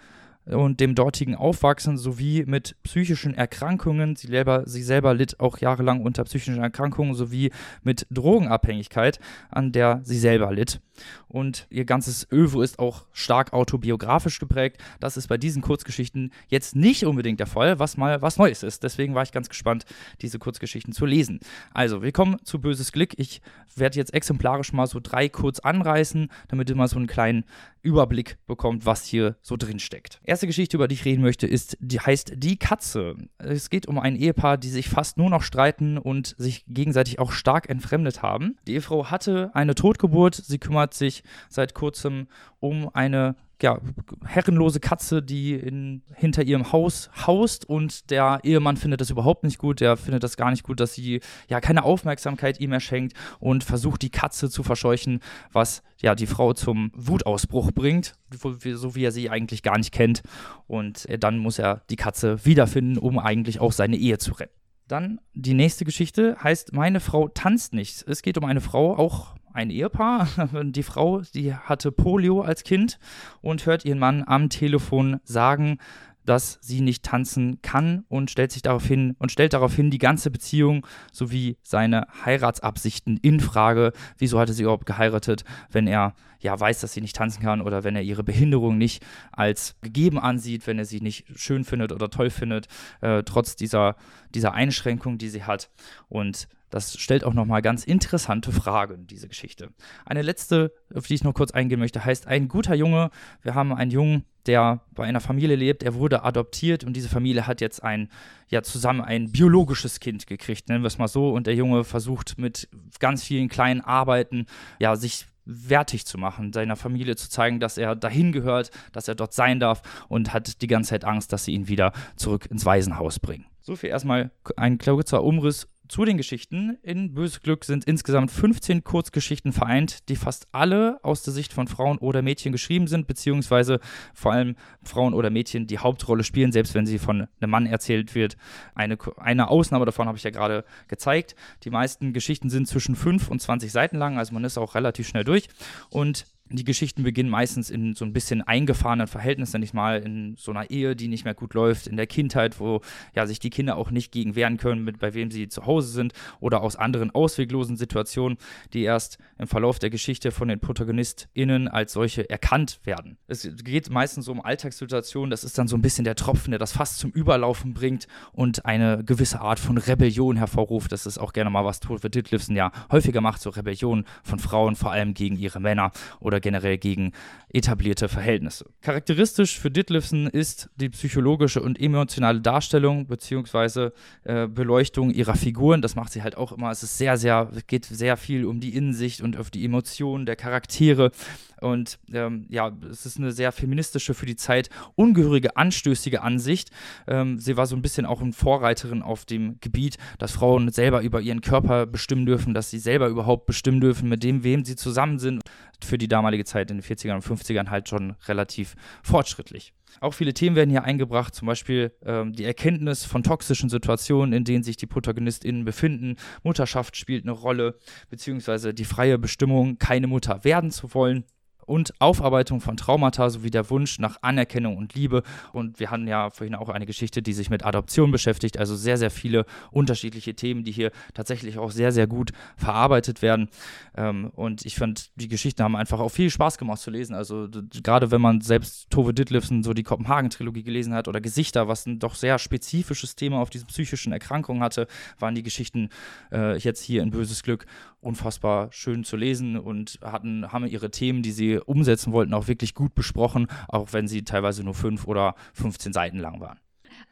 und dem dortigen Aufwachsen sowie mit psychischen Erkrankungen. Sie selber, sie selber litt auch jahrelang unter psychischen Erkrankungen sowie mit Drogenabhängigkeit, an der sie selber litt. Und ihr ganzes Öwe ist auch stark autobiografisch geprägt. Das ist bei diesen Kurzgeschichten jetzt nicht unbedingt der Fall, was mal was Neues ist. Deswegen war ich ganz gespannt, diese Kurzgeschichten zu lesen. Also, willkommen zu Böses Glück. Ich werde jetzt exemplarisch mal so drei kurz anreißen, damit ihr mal so einen kleinen Überblick bekommt, was hier so drin steckt. Erste Geschichte, über die ich reden möchte, ist, die heißt Die Katze. Es geht um ein Ehepaar, die sich fast nur noch streiten und sich gegenseitig auch stark entfremdet haben. Die Ehefrau hatte eine Totgeburt, sie kümmert sich seit kurzem um eine ja, herrenlose Katze, die in, hinter ihrem Haus haust und der Ehemann findet das überhaupt nicht gut. Der findet das gar nicht gut, dass sie ja keine Aufmerksamkeit ihm erschenkt und versucht die Katze zu verscheuchen, was ja die Frau zum Wutausbruch bringt, so wie er sie eigentlich gar nicht kennt. Und dann muss er die Katze wiederfinden, um eigentlich auch seine Ehe zu retten. Dann die nächste Geschichte heißt Meine Frau tanzt nicht. Es geht um eine Frau, auch ein Ehepaar. <laughs> Die Frau, die hatte Polio als Kind und hört ihren Mann am Telefon sagen, dass sie nicht tanzen kann und stellt sich darauf hin und stellt daraufhin die ganze Beziehung sowie seine Heiratsabsichten in Frage. Wieso hatte sie überhaupt geheiratet, wenn er ja weiß, dass sie nicht tanzen kann oder wenn er ihre Behinderung nicht als gegeben ansieht, wenn er sie nicht schön findet oder toll findet, äh, trotz dieser, dieser Einschränkung, die sie hat. Und das stellt auch nochmal ganz interessante Fragen, diese Geschichte. Eine letzte, auf die ich noch kurz eingehen möchte, heißt ein guter Junge. Wir haben einen Jungen, der bei einer Familie lebt. Er wurde adoptiert und diese Familie hat jetzt ein, ja, zusammen ein biologisches Kind gekriegt, nennen wir es mal so. Und der Junge versucht mit ganz vielen kleinen Arbeiten, ja, sich wertig zu machen, seiner Familie zu zeigen, dass er dahin gehört, dass er dort sein darf und hat die ganze Zeit Angst, dass sie ihn wieder zurück ins Waisenhaus bringen. So viel erstmal ein kurzer Umriss zu den Geschichten. In Böses Glück sind insgesamt 15 Kurzgeschichten vereint, die fast alle aus der Sicht von Frauen oder Mädchen geschrieben sind, beziehungsweise vor allem Frauen oder Mädchen die Hauptrolle spielen, selbst wenn sie von einem Mann erzählt wird. Eine, eine Ausnahme davon habe ich ja gerade gezeigt. Die meisten Geschichten sind zwischen 5 und 20 Seiten lang, also man ist auch relativ schnell durch. Und die Geschichten beginnen meistens in so ein bisschen eingefahrenen Verhältnissen, nicht mal in so einer Ehe, die nicht mehr gut läuft, in der Kindheit, wo ja sich die Kinder auch nicht gegen wehren können, mit bei wem sie zu Hause sind oder aus anderen ausweglosen Situationen, die erst im Verlauf der Geschichte von den ProtagonistInnen als solche erkannt werden. Es geht meistens um Alltagssituationen, das ist dann so ein bisschen der Tropfen, der das fast zum Überlaufen bringt und eine gewisse Art von Rebellion hervorruft. Das ist auch gerne mal was Tod für Ditlevsen ja häufiger macht, so Rebellion von Frauen, vor allem gegen ihre Männer oder oder generell gegen etablierte Verhältnisse. Charakteristisch für Ditlevsen ist die psychologische und emotionale Darstellung bzw. Äh, Beleuchtung ihrer Figuren. Das macht sie halt auch immer. Es ist sehr, sehr, geht sehr viel um die Innensicht und auf die Emotionen der Charaktere. Und ähm, ja, es ist eine sehr feministische für die Zeit, ungehörige, anstößige Ansicht. Ähm, sie war so ein bisschen auch eine Vorreiterin auf dem Gebiet, dass Frauen selber über ihren Körper bestimmen dürfen, dass sie selber überhaupt bestimmen dürfen, mit dem, wem sie zusammen sind. Für die damalige Zeit in den 40ern und 50ern halt schon relativ fortschrittlich. Auch viele Themen werden hier eingebracht, zum Beispiel ähm, die Erkenntnis von toxischen Situationen, in denen sich die ProtagonistInnen befinden. Mutterschaft spielt eine Rolle, beziehungsweise die freie Bestimmung, keine Mutter werden zu wollen und Aufarbeitung von Traumata sowie der Wunsch nach Anerkennung und Liebe. Und wir hatten ja vorhin auch eine Geschichte, die sich mit Adoption beschäftigt. Also sehr, sehr viele unterschiedliche Themen, die hier tatsächlich auch sehr, sehr gut verarbeitet werden. Ähm, und ich fand, die Geschichten haben einfach auch viel Spaß gemacht zu lesen. Also gerade wenn man selbst Tove Ditlevsen so die Kopenhagen-Trilogie gelesen hat oder Gesichter, was ein doch sehr spezifisches Thema auf diesen psychischen Erkrankungen hatte, waren die Geschichten äh, jetzt hier in Böses Glück unfassbar schön zu lesen und hatten, haben ihre Themen, die sie umsetzen wollten, auch wirklich gut besprochen, auch wenn sie teilweise nur fünf oder 15 Seiten lang waren.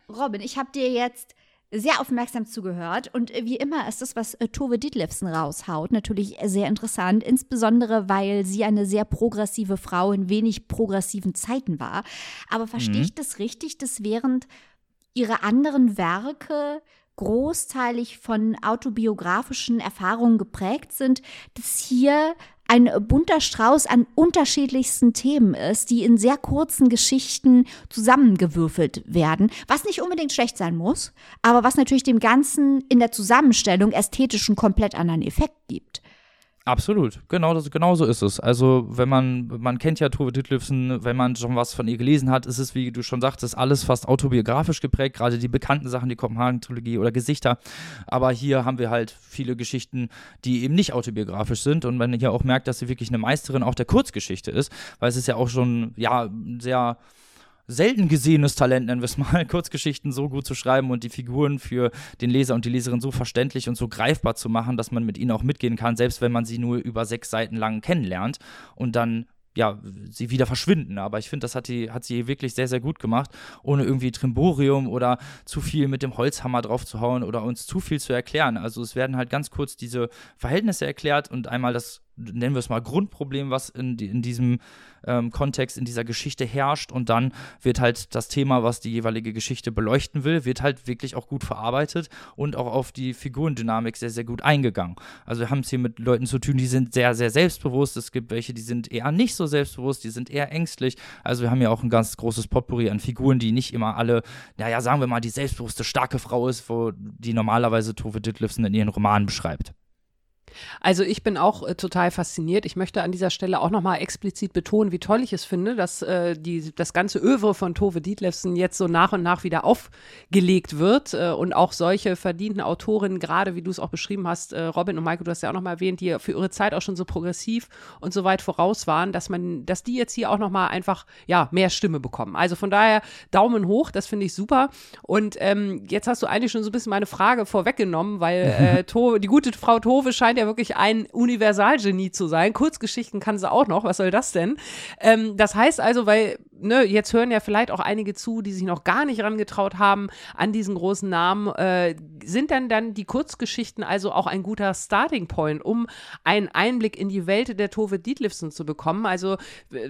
Robin, ich habe dir jetzt sehr aufmerksam zugehört und wie immer ist das, was äh, Tove Ditlevsen raushaut, natürlich sehr interessant, insbesondere weil sie eine sehr progressive Frau in wenig progressiven Zeiten war. Aber verstehe mhm. ich das richtig, dass während ihre anderen Werke großteilig von autobiografischen Erfahrungen geprägt sind, dass hier ein bunter Strauß an unterschiedlichsten Themen ist, die in sehr kurzen Geschichten zusammengewürfelt werden, was nicht unbedingt schlecht sein muss, aber was natürlich dem Ganzen in der Zusammenstellung ästhetischen komplett anderen Effekt gibt. Absolut, genau, das, genau so ist es. Also, wenn man, man kennt ja Tove Ditlevsen, wenn man schon was von ihr gelesen hat, ist es, wie du schon sagtest, alles fast autobiografisch geprägt, gerade die bekannten Sachen, die Kopenhagen-Trilogie oder Gesichter. Aber hier haben wir halt viele Geschichten, die eben nicht autobiografisch sind und man hier auch merkt, dass sie wirklich eine Meisterin auch der Kurzgeschichte ist, weil es ist ja auch schon, ja, sehr selten gesehenes Talent, nennen wir es mal, <laughs> Kurzgeschichten so gut zu schreiben und die Figuren für den Leser und die Leserin so verständlich und so greifbar zu machen, dass man mit ihnen auch mitgehen kann, selbst wenn man sie nur über sechs Seiten lang kennenlernt und dann ja, sie wieder verschwinden. Aber ich finde, das hat, die, hat sie wirklich sehr, sehr gut gemacht, ohne irgendwie Trimborium oder zu viel mit dem Holzhammer drauf zu hauen oder uns zu viel zu erklären. Also es werden halt ganz kurz diese Verhältnisse erklärt und einmal das nennen wir es mal, Grundproblem, was in, in diesem ähm, Kontext, in dieser Geschichte herrscht. Und dann wird halt das Thema, was die jeweilige Geschichte beleuchten will, wird halt wirklich auch gut verarbeitet und auch auf die Figurendynamik sehr, sehr gut eingegangen. Also wir haben es hier mit Leuten zu tun, die sind sehr, sehr selbstbewusst. Es gibt welche, die sind eher nicht so selbstbewusst, die sind eher ängstlich. Also wir haben ja auch ein ganz großes Potpourri an Figuren, die nicht immer alle, naja, sagen wir mal, die selbstbewusste, starke Frau ist, wo die normalerweise Tove Ditlevsen in ihren Romanen beschreibt. Also ich bin auch äh, total fasziniert. Ich möchte an dieser Stelle auch nochmal explizit betonen, wie toll ich es finde, dass äh, die, das ganze Övre von Tove Dietlefsen jetzt so nach und nach wieder aufgelegt wird äh, und auch solche verdienten Autorinnen, gerade wie du es auch beschrieben hast, äh, Robin und Maike, du hast ja auch nochmal erwähnt, die für ihre Zeit auch schon so progressiv und so weit voraus waren, dass man, dass die jetzt hier auch nochmal einfach, ja, mehr Stimme bekommen. Also von daher Daumen hoch, das finde ich super. Und ähm, jetzt hast du eigentlich schon so ein bisschen meine Frage vorweggenommen, weil <laughs> äh, Tove, die gute Frau Tove scheint ja ja wirklich ein Universalgenie zu sein. Kurzgeschichten kann sie auch noch. Was soll das denn? Ähm, das heißt also, weil, ne, jetzt hören ja vielleicht auch einige zu, die sich noch gar nicht rangetraut haben an diesen großen Namen. Äh, sind dann dann die Kurzgeschichten also auch ein guter Starting Point, um einen Einblick in die Welt der Tove Dietlifsen zu bekommen? Also,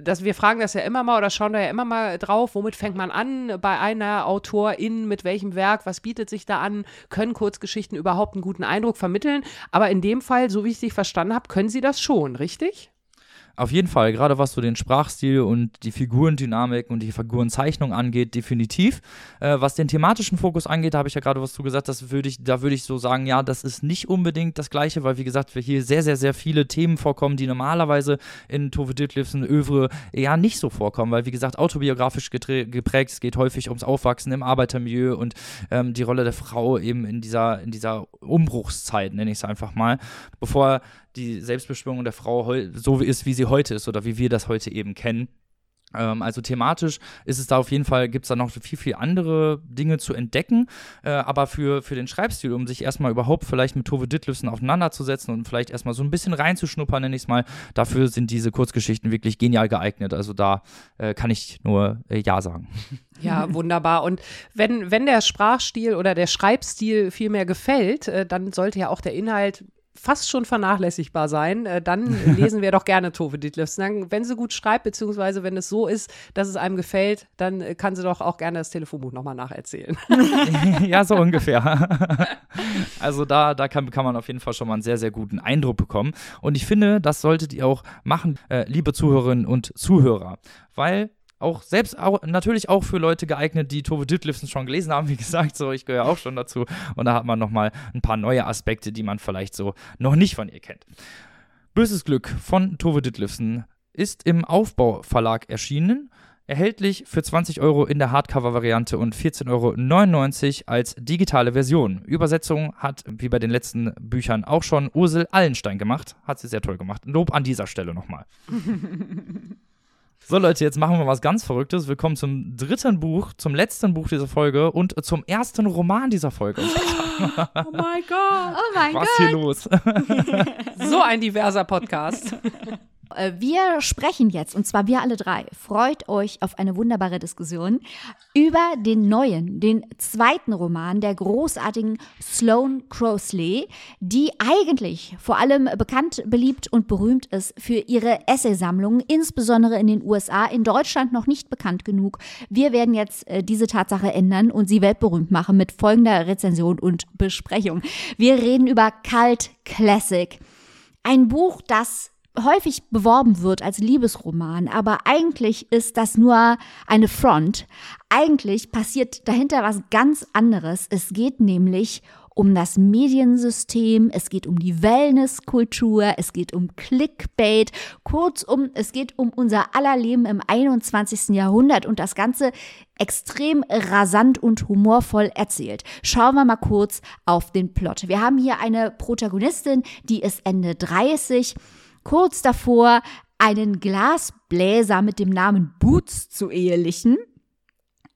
dass wir fragen das ja immer mal oder schauen da ja immer mal drauf, womit fängt man an bei einer Autorin, mit welchem Werk, was bietet sich da an? Können Kurzgeschichten überhaupt einen guten Eindruck vermitteln? Aber in dem Fall, so wie ich dich verstanden habe, können Sie das schon, richtig? Auf jeden Fall, gerade was so den Sprachstil und die Figurendynamik und die Figurenzeichnung angeht, definitiv. Äh, was den thematischen Fokus angeht, habe ich ja gerade was zu gesagt, das würde ich, da würde ich so sagen, ja, das ist nicht unbedingt das Gleiche, weil wie gesagt, wir hier sehr, sehr, sehr viele Themen vorkommen, die normalerweise in Tove Ditlevsen Övre ja nicht so vorkommen, weil wie gesagt, autobiografisch geprägt, es geht häufig ums Aufwachsen im Arbeitermilieu und ähm, die Rolle der Frau eben in dieser, in dieser Umbruchszeit, nenne ich es einfach mal, bevor die Selbstbestimmung der Frau so ist, wie sie heute ist oder wie wir das heute eben kennen. Ähm, also thematisch ist es da auf jeden Fall, gibt es da noch viel, viel andere Dinge zu entdecken. Äh, aber für, für den Schreibstil, um sich erstmal überhaupt vielleicht mit Tove Ditlevsen auseinanderzusetzen und vielleicht erstmal so ein bisschen reinzuschnuppern, nenne ich es mal, dafür sind diese Kurzgeschichten wirklich genial geeignet. Also da äh, kann ich nur äh, Ja sagen. <laughs> Ja, wunderbar. Und wenn, wenn der Sprachstil oder der Schreibstil viel mehr gefällt, äh, dann sollte ja auch der Inhalt fast schon vernachlässigbar sein, äh, dann <laughs> lesen wir doch gerne Tove Ditlevsen. Wenn sie gut schreibt, beziehungsweise wenn es so ist, dass es einem gefällt, dann äh, kann sie doch auch gerne das Telefonbuch nochmal nacherzählen. <laughs> ja, so ungefähr. <laughs> also da, da kann, kann man auf jeden Fall schon mal einen sehr, sehr guten Eindruck bekommen. Und ich finde, das solltet ihr auch machen, äh, liebe Zuhörerinnen und Zuhörer, weil auch selbst auch, natürlich auch für Leute geeignet, die Tove Ditlevsen schon gelesen haben, wie gesagt, so ich gehöre auch schon dazu und da hat man nochmal ein paar neue Aspekte, die man vielleicht so noch nicht von ihr kennt. Böses Glück von Tove Ditlevsen ist im Aufbauverlag erschienen. Erhältlich für 20 Euro in der Hardcover-Variante und 14,99 Euro als digitale Version. Übersetzung hat, wie bei den letzten Büchern, auch schon Ursel Allenstein gemacht. Hat sie sehr toll gemacht. Lob an dieser Stelle nochmal. <laughs> So Leute, jetzt machen wir was ganz Verrücktes. Willkommen zum dritten Buch, zum letzten Buch dieser Folge und zum ersten Roman dieser Folge. <gasps> oh mein Gott. Oh mein was Gott. hier los? <laughs> so ein diverser Podcast. <laughs> Äh, wir sprechen jetzt, und zwar wir alle drei, freut euch auf eine wunderbare Diskussion über den neuen, den zweiten Roman der großartigen Sloane Crosley, die eigentlich vor allem bekannt, beliebt und berühmt ist für ihre Essaysammlungen, insbesondere in den USA, in Deutschland noch nicht bekannt genug. Wir werden jetzt äh, diese Tatsache ändern und sie weltberühmt machen mit folgender Rezension und Besprechung. Wir reden über Cult Classic. Ein Buch, das häufig beworben wird als Liebesroman, aber eigentlich ist das nur eine Front. Eigentlich passiert dahinter was ganz anderes. Es geht nämlich um das Mediensystem, es geht um die Wellnesskultur, es geht um Clickbait, kurzum, es geht um unser aller Leben im 21. Jahrhundert und das Ganze extrem rasant und humorvoll erzählt. Schauen wir mal kurz auf den Plot. Wir haben hier eine Protagonistin, die ist Ende 30, kurz davor einen Glasbläser mit dem Namen Boots zu ehelichen.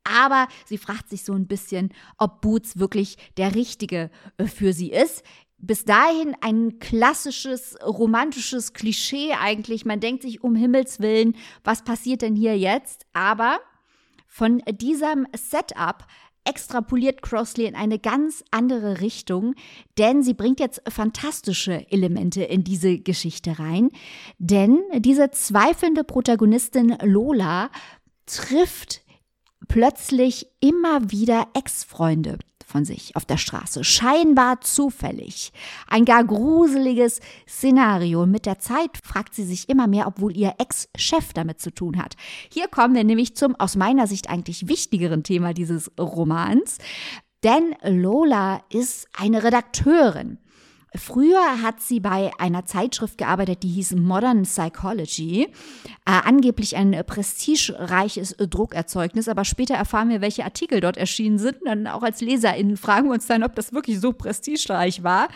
Aber sie fragt sich so ein bisschen, ob Boots wirklich der Richtige äh, für sie ist. Bis dahin ein klassisches romantisches Klischee eigentlich. Man denkt sich um Himmels Willen, was passiert denn hier jetzt? Aber von diesem Setup extrapoliert Crossley in eine ganz andere Richtung, denn sie bringt jetzt fantastische Elemente in diese Geschichte rein. Denn diese zweifelnde Protagonistin Lola trifft plötzlich immer wieder Ex-Freunde von sich auf der Straße. Scheinbar zufällig. Ein gar gruseliges Szenario. Mit der Zeit fragt sie sich immer mehr, obwohl ihr Ex-Chef damit zu tun hat. Hier kommen wir nämlich zum aus meiner Sicht eigentlich wichtigeren Thema dieses Romans. Denn Lola ist eine Redakteurin. Früher hat sie bei einer Zeitschrift gearbeitet, die hieß Modern Psychology. Äh, angeblich ein prestigereiches Druckerzeugnis, aber später erfahren wir, welche Artikel dort erschienen sind. Dann auch als LeserInnen fragen wir uns dann, ob das wirklich so prestigereich war.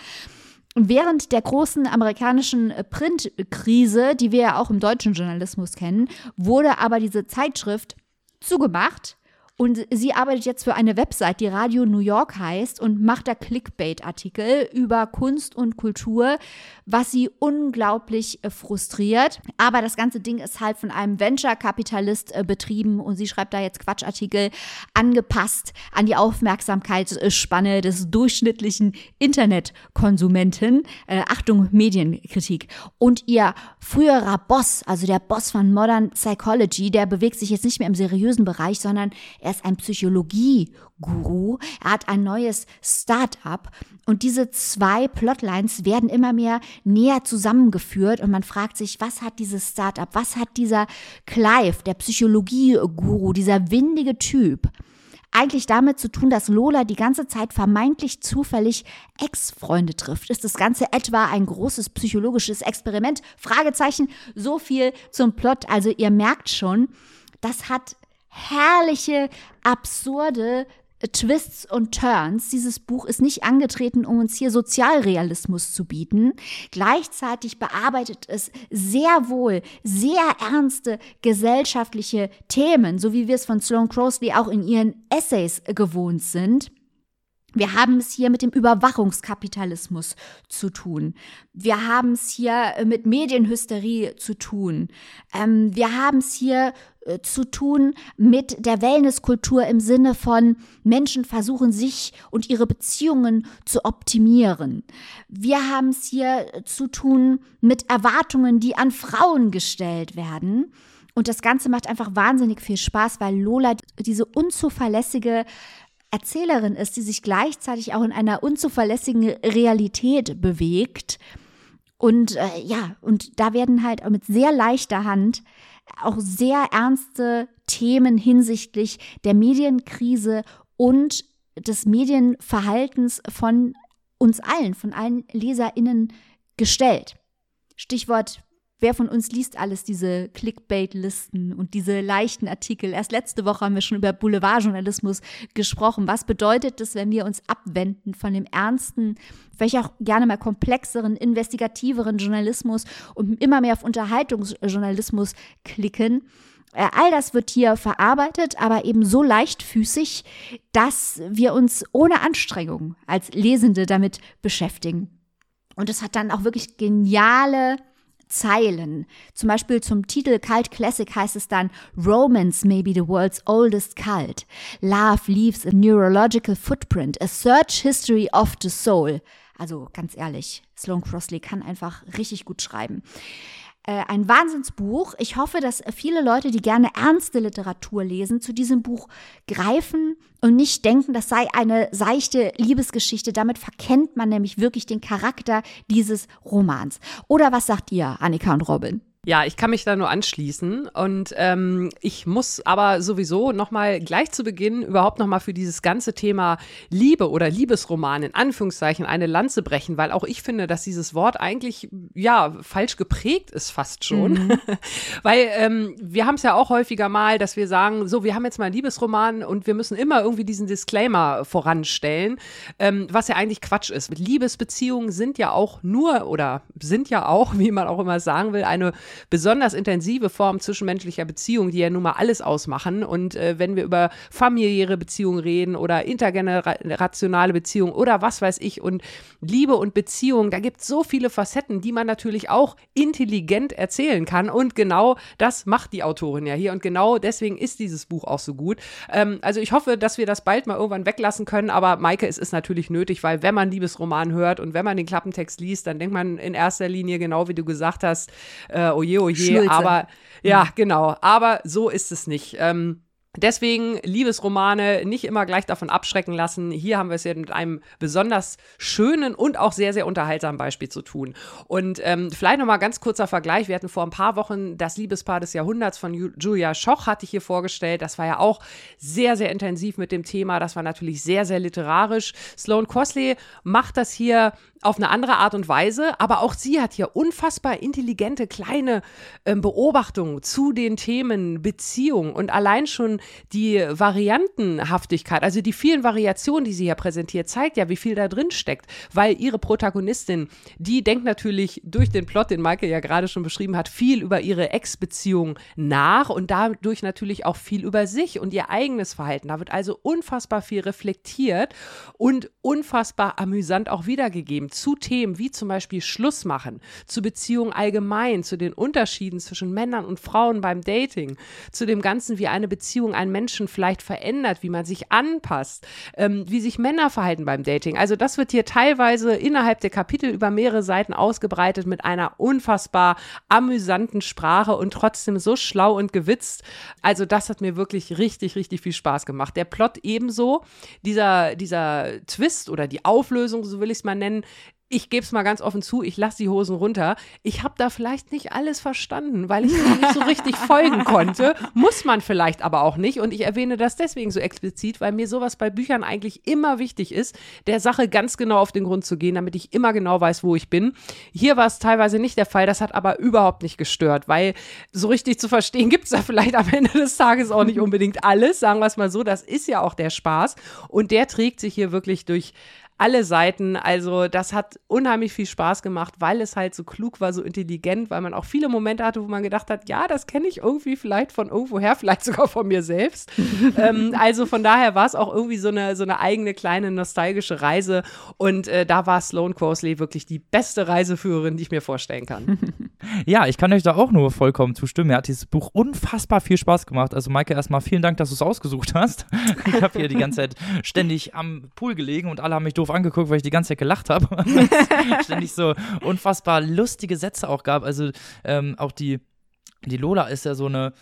Während der großen amerikanischen Printkrise, die wir ja auch im deutschen Journalismus kennen, wurde aber diese Zeitschrift zugemacht und sie arbeitet jetzt für eine Website, die Radio New York heißt und macht da Clickbait-Artikel über Kunst und Kultur, was sie unglaublich äh, frustriert. Aber das ganze Ding ist halt von einem Venture-Kapitalist äh, betrieben und sie schreibt da jetzt Quatschartikel angepasst an die Aufmerksamkeitsspanne des durchschnittlichen Internetkonsumenten. Äh, Achtung, Medienkritik. Und ihr früherer Boss, also der Boss von Modern Psychology, der bewegt sich jetzt nicht mehr im seriösen Bereich, sondern er er ist ein Psychologie-Guru. Er hat ein neues Start-up. Und diese zwei Plotlines werden immer mehr näher zusammengeführt. Und man fragt sich, was hat dieses Start-up, was hat dieser Clive, der Psychologie-Guru, dieser windige Typ, eigentlich damit zu tun, dass Lola die ganze Zeit vermeintlich zufällig Ex-Freunde trifft. Ist das Ganze etwa ein großes psychologisches Experiment? Fragezeichen. So viel zum Plot. Also ihr merkt schon, das hat herrliche, absurde äh, Twists und Turns. Dieses Buch ist nicht angetreten, um uns hier Sozialrealismus zu bieten. Gleichzeitig bearbeitet es sehr wohl sehr ernste gesellschaftliche Themen, so wie wir es von Sloane Crosley auch in ihren Essays gewohnt sind. Wir haben es hier mit dem Überwachungskapitalismus zu tun. Wir haben es hier mit Medienhysterie zu tun. Ähm, wir haben es hier äh, zu tun mit der Wellnesskultur im Sinne von Menschen versuchen sich und ihre Beziehungen zu optimieren. Wir haben es hier zu tun mit Erwartungen, die an Frauen gestellt werden. Und das Ganze macht einfach wahnsinnig viel Spaß, weil Lola diese unzuverlässige Erzählerin ist, die sich gleichzeitig auch in einer unzuverlässigen Realität bewegt. Und äh, ja, und da werden halt mit sehr leichter Hand auch sehr ernste Themen hinsichtlich der Medienkrise und des Medienverhaltens von uns allen, von allen LeserInnen gestellt. Stichwort Wer von uns liest alles diese Clickbait-Listen und diese leichten Artikel? Erst letzte Woche haben wir schon über Boulevardjournalismus gesprochen. Was bedeutet es, wenn wir uns abwenden von dem ernsten, vielleicht auch gerne mal komplexeren, investigativeren Journalismus und immer mehr auf Unterhaltungsjournalismus klicken? Äh, all das wird hier verarbeitet, aber eben so leichtfüßig, dass wir uns ohne Anstrengung als Lesende damit beschäftigen. Und es hat dann auch wirklich geniale Zeilen. Zum Beispiel zum Titel Cult Classic heißt es dann Romance may be the world's oldest cult. Love leaves a neurological footprint, a search history of the soul. Also ganz ehrlich, Sloane Crossley kann einfach richtig gut schreiben. Äh, ein Wahnsinnsbuch. Ich hoffe, dass viele Leute, die gerne ernste Literatur lesen, zu diesem Buch greifen und nicht denken, das sei eine seichte Liebesgeschichte. Damit verkennt man nämlich wirklich den Charakter dieses Romans. Oder was sagt ihr, Annika und Robin? Ja, ich kann mich da nur anschließen und ähm, ich muss aber sowieso nochmal gleich zu Beginn überhaupt nochmal für dieses ganze Thema Liebe oder Liebesroman in Anführungszeichen eine Lanze brechen, weil auch ich finde, dass dieses Wort eigentlich ja falsch geprägt ist fast schon, mhm. <laughs> weil ähm, wir haben es ja auch häufiger mal, dass wir sagen, so wir haben jetzt mal einen Liebesroman und wir müssen immer irgendwie diesen Disclaimer voranstellen, ähm, was ja eigentlich Quatsch ist. Liebesbeziehungen sind ja auch nur oder sind ja auch, <laughs> wie man auch immer sagen will, eine besonders intensive Form zwischenmenschlicher Beziehungen, die ja nun mal alles ausmachen. Und äh, wenn wir über familiäre Beziehungen reden oder intergenerationale Beziehungen oder was weiß ich und Liebe und Beziehungen, da gibt es so viele Facetten, die man natürlich auch intelligent erzählen kann. Und genau das macht die Autorin ja hier. Und genau deswegen ist dieses Buch auch so gut. Ähm, also ich hoffe, dass wir das bald mal irgendwann weglassen können. Aber Maike, es ist natürlich nötig, weil wenn man Liebesroman hört und wenn man den Klappentext liest, dann denkt man in erster Linie, genau wie du gesagt hast, äh, oje, oje, Schnulze. aber ja, mhm. genau. Aber so ist es nicht. Ähm, Deswegen Liebesromane nicht immer gleich davon abschrecken lassen. Hier haben wir es ja mit einem besonders schönen und auch sehr, sehr unterhaltsamen Beispiel zu tun. Und ähm, vielleicht nochmal ganz kurzer Vergleich. Wir hatten vor ein paar Wochen das Liebespaar des Jahrhunderts von Julia Schoch, hatte ich hier vorgestellt. Das war ja auch sehr, sehr intensiv mit dem Thema. Das war natürlich sehr, sehr literarisch. Sloane Crosley macht das hier auf eine andere Art und Weise, aber auch sie hat hier unfassbar intelligente kleine äh, Beobachtungen zu den Themen Beziehung und allein schon die Variantenhaftigkeit, also die vielen Variationen, die sie hier präsentiert, zeigt ja, wie viel da drin steckt, weil ihre Protagonistin, die denkt natürlich durch den Plot, den Michael ja gerade schon beschrieben hat, viel über ihre Ex-Beziehung nach und dadurch natürlich auch viel über sich und ihr eigenes Verhalten. Da wird also unfassbar viel reflektiert und unfassbar amüsant auch wiedergegeben zu Themen wie zum Beispiel Schluss machen, zu Beziehungen allgemein, zu den Unterschieden zwischen Männern und Frauen beim Dating, zu dem Ganzen, wie eine Beziehung einen Menschen vielleicht verändert, wie man sich anpasst, ähm, wie sich Männer verhalten beim Dating. Also das wird hier teilweise innerhalb der Kapitel über mehrere Seiten ausgebreitet mit einer unfassbar amüsanten Sprache und trotzdem so schlau und gewitzt. Also das hat mir wirklich richtig, richtig viel Spaß gemacht. Der Plot ebenso, dieser, dieser Twist oder die Auflösung, so will ich es mal nennen, ich gebe es mal ganz offen zu, ich lasse die Hosen runter. Ich habe da vielleicht nicht alles verstanden, weil ich nicht so richtig <laughs> folgen konnte. Muss man vielleicht aber auch nicht. Und ich erwähne das deswegen so explizit, weil mir sowas bei Büchern eigentlich immer wichtig ist, der Sache ganz genau auf den Grund zu gehen, damit ich immer genau weiß, wo ich bin. Hier war es teilweise nicht der Fall. Das hat aber überhaupt nicht gestört, weil so richtig zu verstehen gibt es da vielleicht am Ende des Tages auch nicht <laughs> unbedingt alles. Sagen wir es mal so, das ist ja auch der Spaß. Und der trägt sich hier wirklich durch alle Seiten. Also das hat unheimlich viel Spaß gemacht, weil es halt so klug war, so intelligent, weil man auch viele Momente hatte, wo man gedacht hat, ja, das kenne ich irgendwie vielleicht von irgendwoher, <laughs> vielleicht sogar von mir selbst. <laughs> ähm, also von daher war es auch irgendwie so eine, so eine eigene kleine nostalgische Reise und äh, da war Sloane Crosley wirklich die beste Reiseführerin, die ich mir vorstellen kann. <laughs> Ja, ich kann euch da auch nur vollkommen zustimmen. Mir hat dieses Buch unfassbar viel Spaß gemacht. Also Maike, erstmal vielen Dank, dass du es ausgesucht hast. Ich habe hier die ganze Zeit ständig am Pool gelegen und alle haben mich doof doof angeguckt, weil ich die ganze Zeit gelacht habe. <laughs> ständig so unfassbar lustige Sätze auch gab. Also ähm, auch die, die Lola ist ja so eine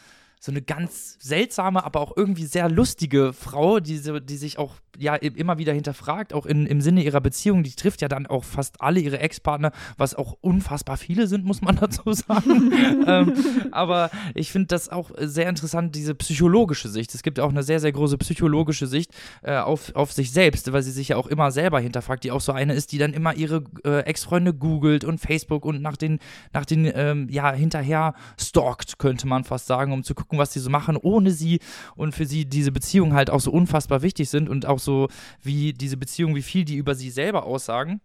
so eine ganz seltsame, aber auch irgendwie sehr lustige Frau, die, die sich auch ja immer wieder hinterfragt, auch in, im Sinne ihrer Beziehung. Die trifft ja dann auch fast alle ihre Ex-Partner, was auch unfassbar viele sind, muss man <laughs> dazu sagen. <laughs> ähm, aber ich finde das auch sehr interessant, diese psychologische Sicht. Es gibt auch eine sehr, sehr große psychologische Sicht äh, auf, auf sich selbst, weil sie sich ja auch immer selber hinterfragt, die auch so eine ist, die dann immer ihre äh, Ex-Freunde googelt und Facebook und nach den, nach den ähm, ja, hinterher stalkt, könnte man fast sagen, um zu gucken, was sie so machen, ohne sie und für sie diese Beziehungen halt auch so unfassbar wichtig sind und auch so so, wie diese Beziehung, wie viel die über sie selber aussagen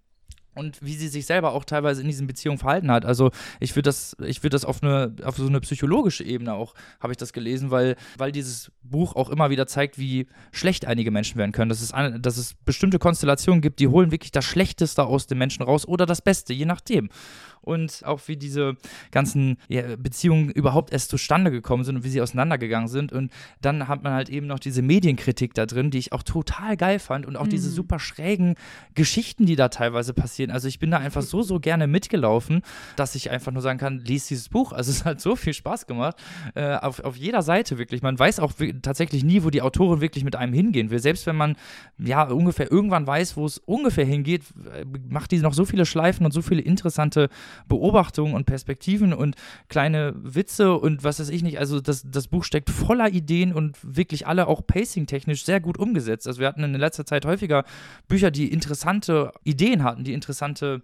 und wie sie sich selber auch teilweise in diesen Beziehungen verhalten hat. Also ich würde das, ich würde das auf eine, auf so eine psychologische Ebene auch, habe ich das gelesen, weil, weil dieses Buch auch immer wieder zeigt, wie schlecht einige Menschen werden können. Dass es, eine, dass es bestimmte Konstellationen gibt, die holen wirklich das Schlechteste aus den Menschen raus oder das Beste, je nachdem. Und auch wie diese ganzen ja, Beziehungen überhaupt erst zustande gekommen sind und wie sie auseinandergegangen sind. Und dann hat man halt eben noch diese Medienkritik da drin, die ich auch total geil fand und auch mhm. diese super schrägen Geschichten, die da teilweise passieren. Also ich bin da einfach so, so gerne mitgelaufen, dass ich einfach nur sagen kann, lies dieses Buch. Also es hat so viel Spaß gemacht. Äh, auf, auf jeder Seite wirklich. Man weiß auch tatsächlich nie, wo die Autorin wirklich mit einem hingehen will. Selbst wenn man ja ungefähr irgendwann weiß, wo es ungefähr hingeht, äh, macht die noch so viele Schleifen und so viele interessante Beobachtungen und Perspektiven und kleine Witze und was weiß ich nicht. Also das, das Buch steckt voller Ideen und wirklich alle auch pacing-technisch sehr gut umgesetzt. Also wir hatten in letzter Zeit häufiger Bücher, die interessante Ideen hatten, die interessante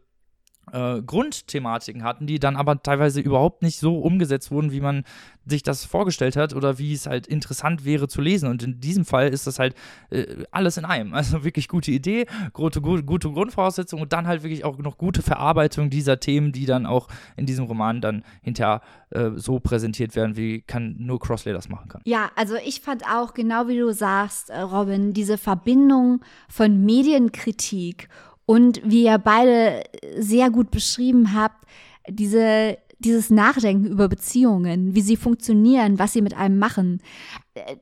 äh, Grundthematiken hatten, die dann aber teilweise überhaupt nicht so umgesetzt wurden, wie man sich das vorgestellt hat oder wie es halt interessant wäre zu lesen. Und in diesem Fall ist das halt äh, alles in einem. <laughs> Also wirklich gute Idee, gute, gute, gute Grundvoraussetzungen und dann halt wirklich auch noch gute Verarbeitung dieser Themen, die dann auch in diesem Roman dann hinterher äh, so präsentiert werden, wie kann nur Crossley das machen kann. Ja, also ich fand auch, genau wie du sagst, äh, Robin, diese Verbindung von Medienkritik und wie ihr beide sehr gut beschrieben habt, diese, dieses Nachdenken über Beziehungen, wie sie funktionieren, was sie mit einem machen,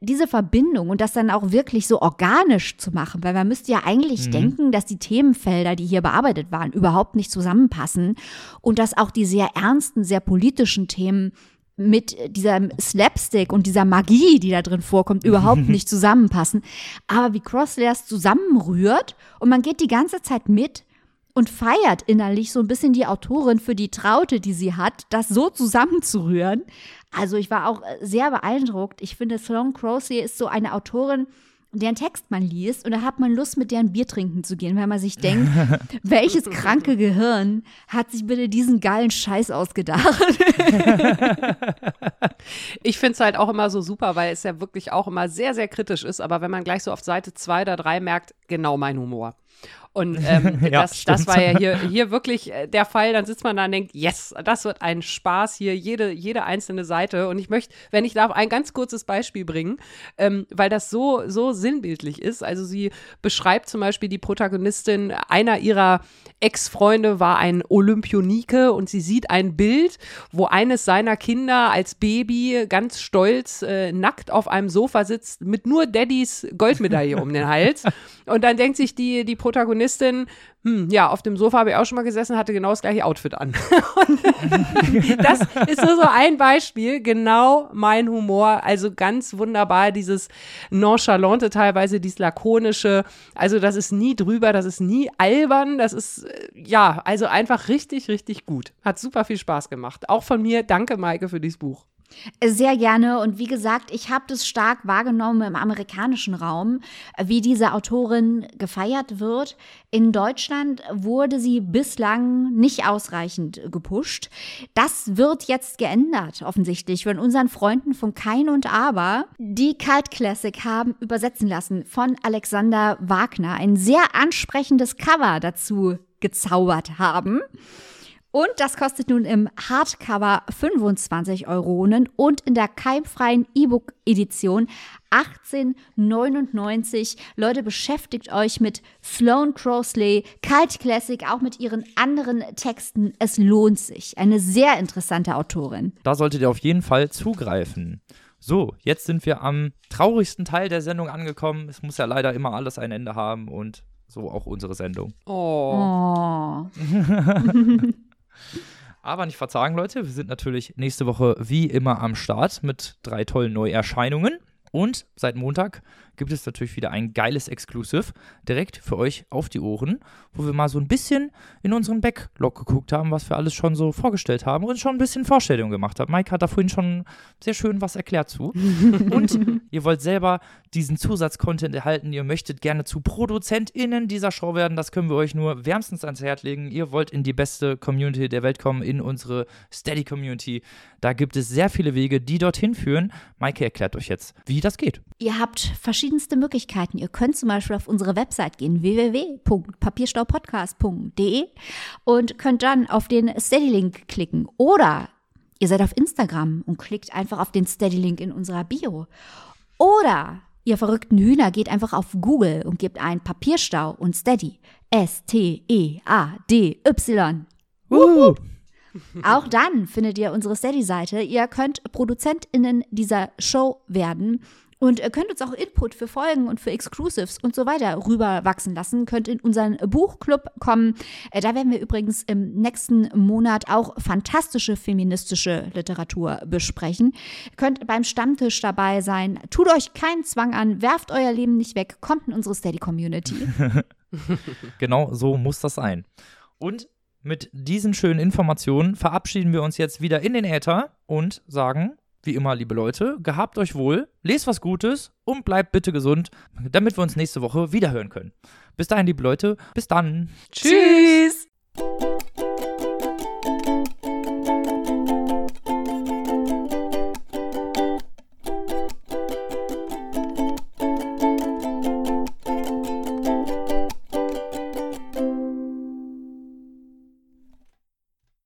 diese Verbindung und das dann auch wirklich so organisch zu machen, weil man müsste ja eigentlich mhm. denken, dass die Themenfelder, die hier bearbeitet waren, überhaupt nicht zusammenpassen und dass auch die sehr ernsten, sehr politischen Themen mit dieser Slapstick und dieser Magie, die da drin vorkommt, überhaupt <laughs> nicht zusammenpassen. Aber wie Crossley das zusammenrührt und man geht die ganze Zeit mit und feiert innerlich so ein bisschen die Autorin für die Traute, die sie hat, das so zusammenzurühren. Also ich war auch sehr beeindruckt. Ich finde, Sloane Crossley ist so eine Autorin, deren Text man liest und da hat man Lust, mit deren Bier trinken zu gehen, weil man sich denkt, <laughs> welches kranke Gehirn hat sich bitte diesen geilen Scheiß ausgedacht? <laughs> ich finde es halt auch immer so super, weil es ja wirklich auch immer sehr, sehr kritisch ist, aber wenn man gleich so auf Seite zwei oder drei merkt, genau mein Humor. Und ähm, <laughs> ja, das, das, war ja hier, hier wirklich äh, der Fall. Dann sitzt man da und denkt, yes, das wird ein Spaß hier, jede, jede einzelne Seite. Und ich möchte, wenn ich darf, ein ganz kurzes Beispiel bringen, ähm, weil das so, so sinnbildlich ist. Also sie beschreibt zum Beispiel die Protagonistin, einer ihrer Ex-Freunde war ein Olympionike und sie sieht ein Bild, wo eines seiner Kinder als Baby ganz stolz äh, nackt auf einem Sofa sitzt mit nur Daddys Goldmedaille um den Hals. <laughs> Und dann denkt sich die, die Protagonistin, hm, ja, auf dem Sofa habe ich auch schon mal gesessen, hatte genau das gleiche Outfit an. <laughs> das ist nur so ein Beispiel, genau mein Humor. Also ganz wunderbar, dieses Nonchalante teilweise, dieses Lakonische. Also das ist nie drüber, das ist nie albern, das ist, äh, ja, also einfach richtig, richtig gut. Hat super viel Spaß gemacht. Auch von mir, danke Maike für dieses Buch. Sehr gerne. Und wie gesagt, ich habe das stark wahrgenommen im amerikanischen Raum, wie diese Autorin gefeiert wird. In Deutschland wurde sie bislang nicht ausreichend gepusht. Das wird jetzt geändert, offensichtlich, von unseren Freunden von Kein und Aber, die Cult Classic haben übersetzen lassen von Alexander Wagner. Ein sehr ansprechendes Cover dazu gezaubert haben. Und das kostet nun im Hardcover 25 Euronen und in der keimfreien E-Book-Edition 18,99. Leute, beschäftigt euch mit Sloane Crossley, Cult Classic, auch mit ihren anderen Texten. Es lohnt sich. Eine sehr interessante Autorin. Da solltet ihr auf jeden Fall zugreifen. So, jetzt sind wir am traurigsten Teil der Sendung angekommen. Es muss ja leider immer alles ein Ende haben und so auch unsere Sendung. Oh. oh. <laughs> <laughs> Aber nicht verzagen, Leute. Wir sind natürlich nächste Woche wie immer am Start mit drei tollen Neuerscheinungen. Und seit Montag gibt es natürlich wieder ein geiles Exclusive direkt für euch auf die Ohren, wo wir mal so ein bisschen in unseren Backlog geguckt haben, was wir alles schon so vorgestellt haben und schon ein bisschen Vorstellungen gemacht haben. Mike hat da vorhin schon sehr schön was erklärt zu. <laughs> und ihr wollt selber diesen Zusatzcontent erhalten, ihr möchtet gerne zu ProduzentInnen dieser Show werden, das können wir euch nur wärmstens ans Herz legen. Ihr wollt in die beste Community der Welt kommen, in unsere Steady Community. Da gibt es sehr viele Wege, die dorthin führen. Maike erklärt euch jetzt, wie das geht. Ihr habt verschiedenste Möglichkeiten. Ihr könnt zum Beispiel auf unsere Website gehen, www.papierstaupodcast.de und könnt dann auf den Steady-Link klicken. Oder ihr seid auf Instagram und klickt einfach auf den Steady-Link in unserer Bio. Oder ihr verrückten Hühner geht einfach auf Google und gebt ein Papierstau und Steady. S-T-E-A-D-Y. Uh. Auch dann findet ihr unsere Steady-Seite. Ihr könnt ProduzentInnen dieser Show werden. Und ihr könnt uns auch Input für Folgen und für Exclusives und so weiter rüberwachsen lassen. Könnt in unseren Buchclub kommen. Äh, Da werden wir übrigens im nächsten Monat auch fantastische feministische Literatur besprechen. Könnt beim Stammtisch dabei sein. Tut euch keinen Zwang an. Werft euer Leben nicht weg. Kommt in unsere Steady-Community. <laughs> Genau so muss das sein. Und mit diesen schönen Informationen verabschieden wir uns jetzt wieder in den Äther und sagen, wie immer, liebe Leute, gehabt euch wohl, lest was Gutes und bleibt bitte gesund, damit wir uns nächste Woche wiederhören können. Bis dahin, liebe Leute, bis dann. Tschüss.